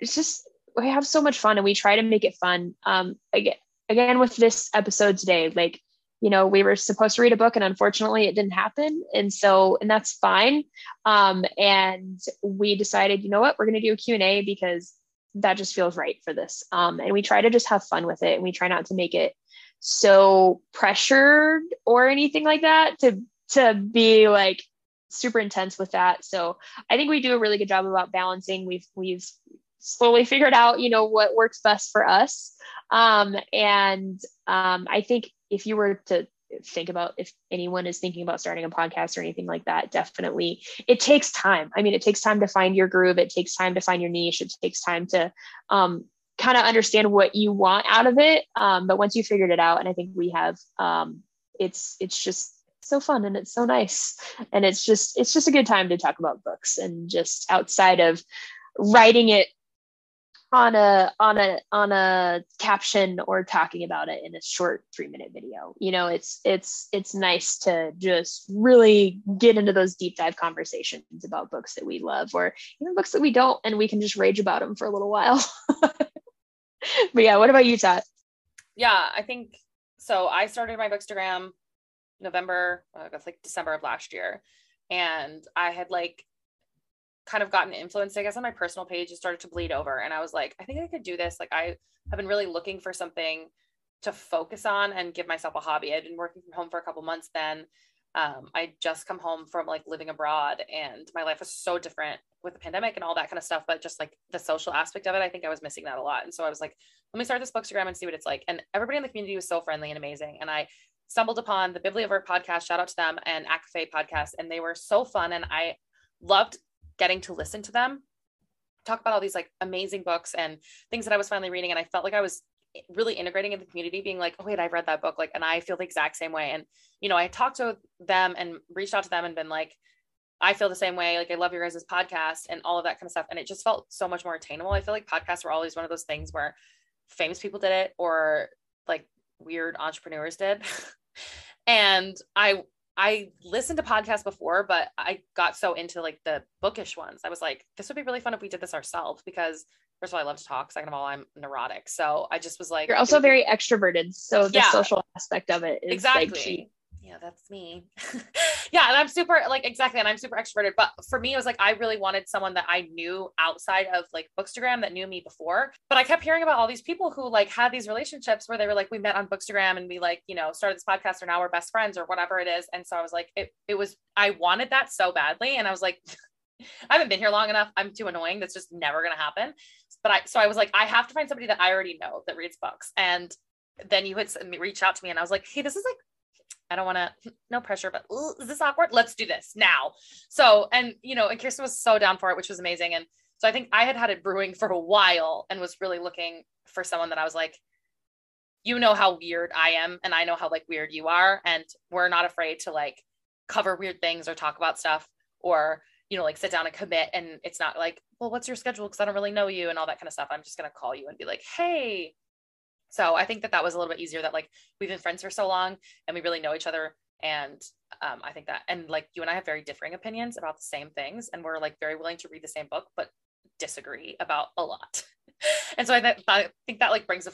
it's just we have so much fun and we try to make it fun. Um again again with this episode today, like you know we were supposed to read a book and unfortunately it didn't happen and so and that's fine um and we decided you know what we're going to do a q&a because that just feels right for this. Um, and we try to just have fun with it and we try not to make it so pressured or anything like that to to be like super intense with that. So I think we do a really good job about balancing. We've we've slowly figured out, you know, what works best for us. Um, and um, I think if you were to think about if anyone is thinking about starting a podcast or anything like that definitely it takes time. I mean it takes time to find your groove. It takes time to find your niche. It takes time to um, kind of understand what you want out of it. Um, but once you figured it out and i think we have um, it's it's just so fun and it's so nice. And it's just it's just a good time to talk about books and just outside of writing it on a on a on a caption or talking about it in a short three minute video you know it's it's it's nice to just really get into those deep dive conversations about books that we love or even books that we don't and we can just rage about them for a little while but yeah what about you Tot? yeah i think so i started my bookstagram november oh, i guess like december of last year and i had like kind of gotten influenced, I guess, on my personal page, it started to bleed over. And I was like, I think I could do this. Like, I have been really looking for something to focus on and give myself a hobby. I'd been working from home for a couple months then. Um, I just come home from like living abroad and my life was so different with the pandemic and all that kind of stuff. But just like the social aspect of it, I think I was missing that a lot. And so I was like, let me start this bookstagram and see what it's like. And everybody in the community was so friendly and amazing. And I stumbled upon the Bibliovert podcast, shout out to them and ACOFAE podcast. And they were so fun. And I loved getting to listen to them talk about all these like amazing books and things that I was finally reading. And I felt like I was really integrating in the community, being like, oh, wait, I've read that book. Like, and I feel the exact same way. And, you know, I talked to them and reached out to them and been like, I feel the same way. Like, I love your guys' podcast and all of that kind of stuff. And it just felt so much more attainable. I feel like podcasts were always one of those things where famous people did it or like weird entrepreneurs did. and I I listened to podcasts before, but I got so into like the bookish ones. I was like, this would be really fun if we did this ourselves because first of all, I love to talk. Second of all, I'm neurotic. So I just was like, you're also very extroverted. So the yeah, social aspect of it is exactly. Like yeah, that's me. yeah, and I'm super like exactly, and I'm super extroverted. But for me, it was like I really wanted someone that I knew outside of like Bookstagram that knew me before. But I kept hearing about all these people who like had these relationships where they were like, we met on Bookstagram and we like, you know, started this podcast or now we're best friends or whatever it is. And so I was like, it it was I wanted that so badly. And I was like, I haven't been here long enough. I'm too annoying. That's just never gonna happen. But I so I was like, I have to find somebody that I already know that reads books. And then you would reach out to me and I was like, hey, this is like I don't want to, no pressure, but is this awkward? Let's do this now. So, and you know, and Kearsten was so down for it, which was amazing. And so I think I had had it brewing for a while and was really looking for someone that I was like, you know how weird I am, and I know how like weird you are, and we're not afraid to like cover weird things or talk about stuff or you know like sit down and commit and it's not like well what's your schedule because i don't really know you and all that kind of stuff i'm just going to call you and be like hey so I think that that was a little bit easier that like we've been friends for so long and we really know each other And um, I think that, and like you and I have very differing opinions about the same things, and we're like very willing to read the same book, but disagree about a lot. and so I, th- I think that like brings a,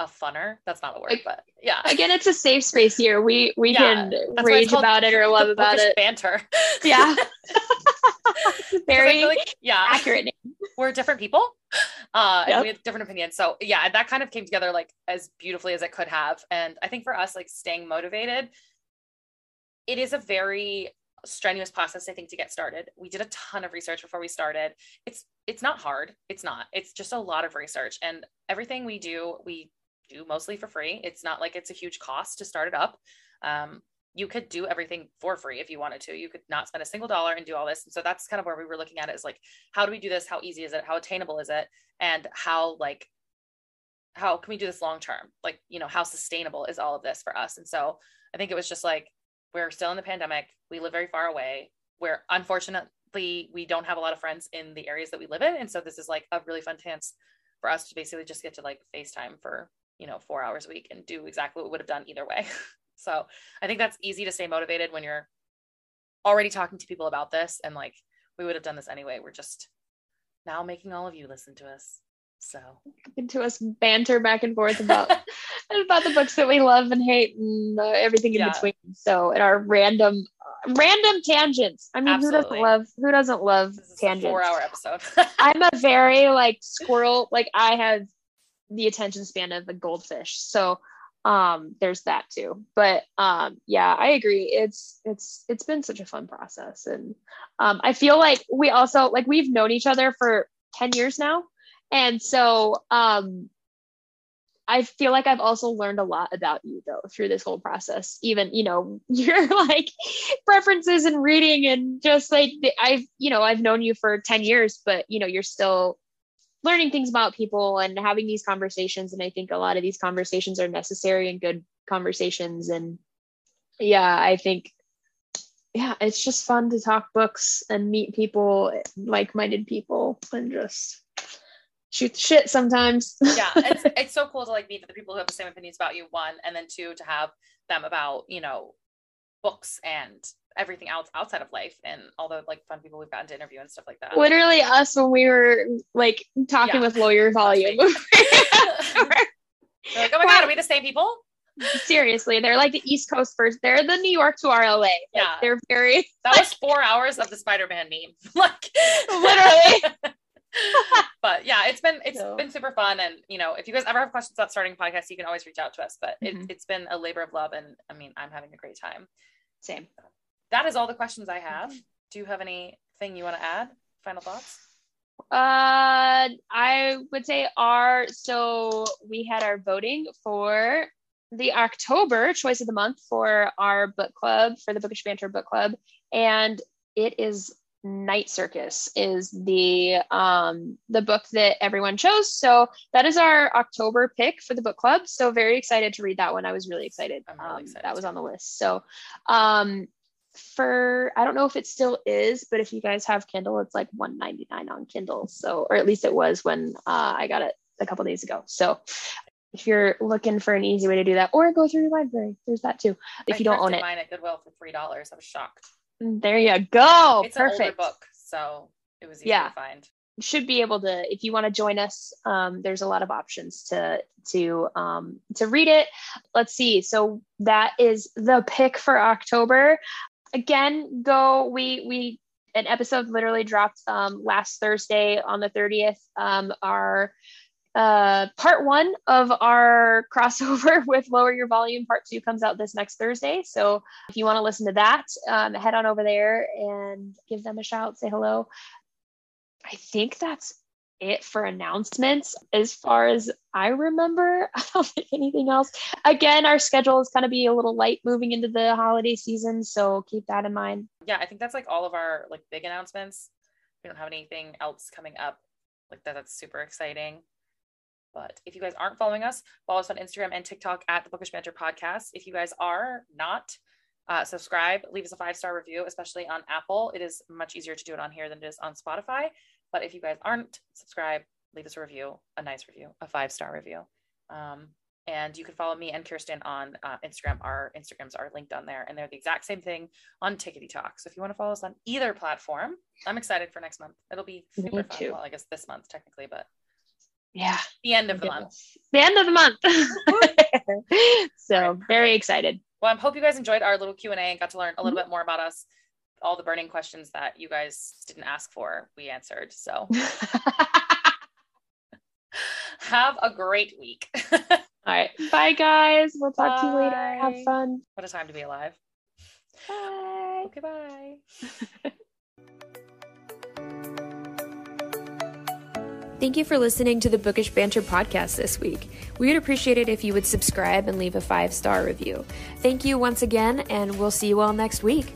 a funner. That's not a word, but yeah. Again, it's a safe space here. We we yeah, can rage about it or love about it. Banter. Yeah. very like, yeah accurate name. We're different people. Uh, yep. and we have different opinions. So yeah, that kind of came together like as beautifully as it could have. And I think for us, like staying motivated, it is a very strenuous process i think to get started. We did a ton of research before we started. It's it's not hard. It's not. It's just a lot of research. And everything we do we do mostly for free. It's not like it's a huge cost to start it up. Um, you could do everything for free if you wanted to you could not spend a single dollar and do all this and so that's kind of where we were looking at it is like how do we do this how easy is it how attainable is it and how like how can we do this long term like you know how sustainable is all of this for us and so i think it was just like we're still in the pandemic. We live very far away. Where unfortunately we don't have a lot of friends in the areas that we live in. And so this is like a really fun chance for us to basically just get to like FaceTime for, you know, four hours a week and do exactly what we would have done either way. so I think that's easy to stay motivated when you're already talking to people about this. And like we would have done this anyway. We're just now making all of you listen to us. So to us banter back and forth about about the books that we love and hate and uh, everything in yeah. between. So in our random random tangents. I mean, Absolutely. who doesn't love who doesn't love tangents? four hour episode. I'm a very like squirrel. Like I have the attention span of a goldfish. So um there's that too. But um yeah i agree. It's it's it's been such a fun process. And um i feel like we also like we've known each other for 10 years now. And so um I feel like I've also learned a lot about you though through this whole process. Even, you know, your like preferences and reading and just like I've, you know, I've known you for 10 years, but you know, you're still learning things about people and having these conversations. And I think a lot of these conversations are necessary and good conversations. And yeah, I think yeah, it's just fun to talk books and meet people, like-minded people, and just shoot the shit sometimes. yeah, it's it's so cool to like meet the people who have the same opinions about you. One, and then two, to have them about you know books and everything else outside of life and all the like fun people we've gotten to interview and stuff like that. Literally us when we were like talking yeah. with Lower Your Volume. they're like, oh my god, are we the same people? Seriously, they're like the East Coast first. They're the New York to our LA. Like, yeah, they're very. That like, was four hours of the Spider-Man meme. like literally. but yeah, it's been it's so. been super fun. And you know, if you guys ever have questions about starting a podcast, you can always reach out to us. But mm-hmm. it, has been a labor of love, and I mean, I'm having a great time. Same. That is all the questions I have. Do you have anything you want to add? Final thoughts? Uh, I would say our so we had our voting for the October choice of the month for our book club for the Bookish Banter book club, and it is Night Circus is the um, the book that everyone chose. So that is our October pick for the book club. So very excited to read that one. I was really excited. Really um, excited that was on the list. So um, for I don't know if it still is, but if you guys have Kindle, it's like 199 on Kindle. So or at least it was when uh, I got it a couple days ago. So if you're looking for an easy way to do that, or go through your library, there's that too. If I you don't own it, mine at Goodwill for three dollars. I was shocked. There you go. It's Perfect. an older book, so it was easy yeah. to find. Should be able to if you want to join us. Um, there's a lot of options to to um, to read it. Let's see. So that is the pick for October. Again, go. We we an episode literally dropped um, last Thursday on the 30th. Um, our uh, part one of our crossover with Lower Your Volume, part two comes out this next Thursday. So if you want to listen to that, um, head on over there and give them a shout, say hello. I think that's it for announcements as far as I remember. I don't think anything else. Again, our schedule is going to be a little light moving into the holiday season, so keep that in mind. Yeah, I think that's like all of our like big announcements. We don't have anything else coming up like that that's super exciting. But if you guys aren't following us, follow us on Instagram and TikTok at the Bookish Banter Podcast. If you guys are not, uh, subscribe, leave us a five star review, especially on Apple. It is much easier to do it on here than it is on Spotify. But if you guys aren't subscribed, leave us a review, a nice review, a five star review. Um, And you can follow me and Kearsten on uh, Instagram. Our Instagrams are linked on there, and they're the exact same thing on Tickety Talk. So if you want to follow us on either platform, I'm excited for next month. It'll be super Me fun. too. Well, I guess this month technically, but Yeah. the end of the month. The end of the month. so very excited. Well, I hope you guys enjoyed our little Q and A and got to learn a little bit more about us. All the burning questions that you guys didn't ask for, we answered. So have a great week. All right. Bye, guys. We'll talk to you later. Have fun. what a time to be alive. Bye. Okay, bye. Thank you for listening to the Bookish Banter podcast this week. We would appreciate it if you would subscribe and leave a five star review. Thank you once again, and we'll see you all next week.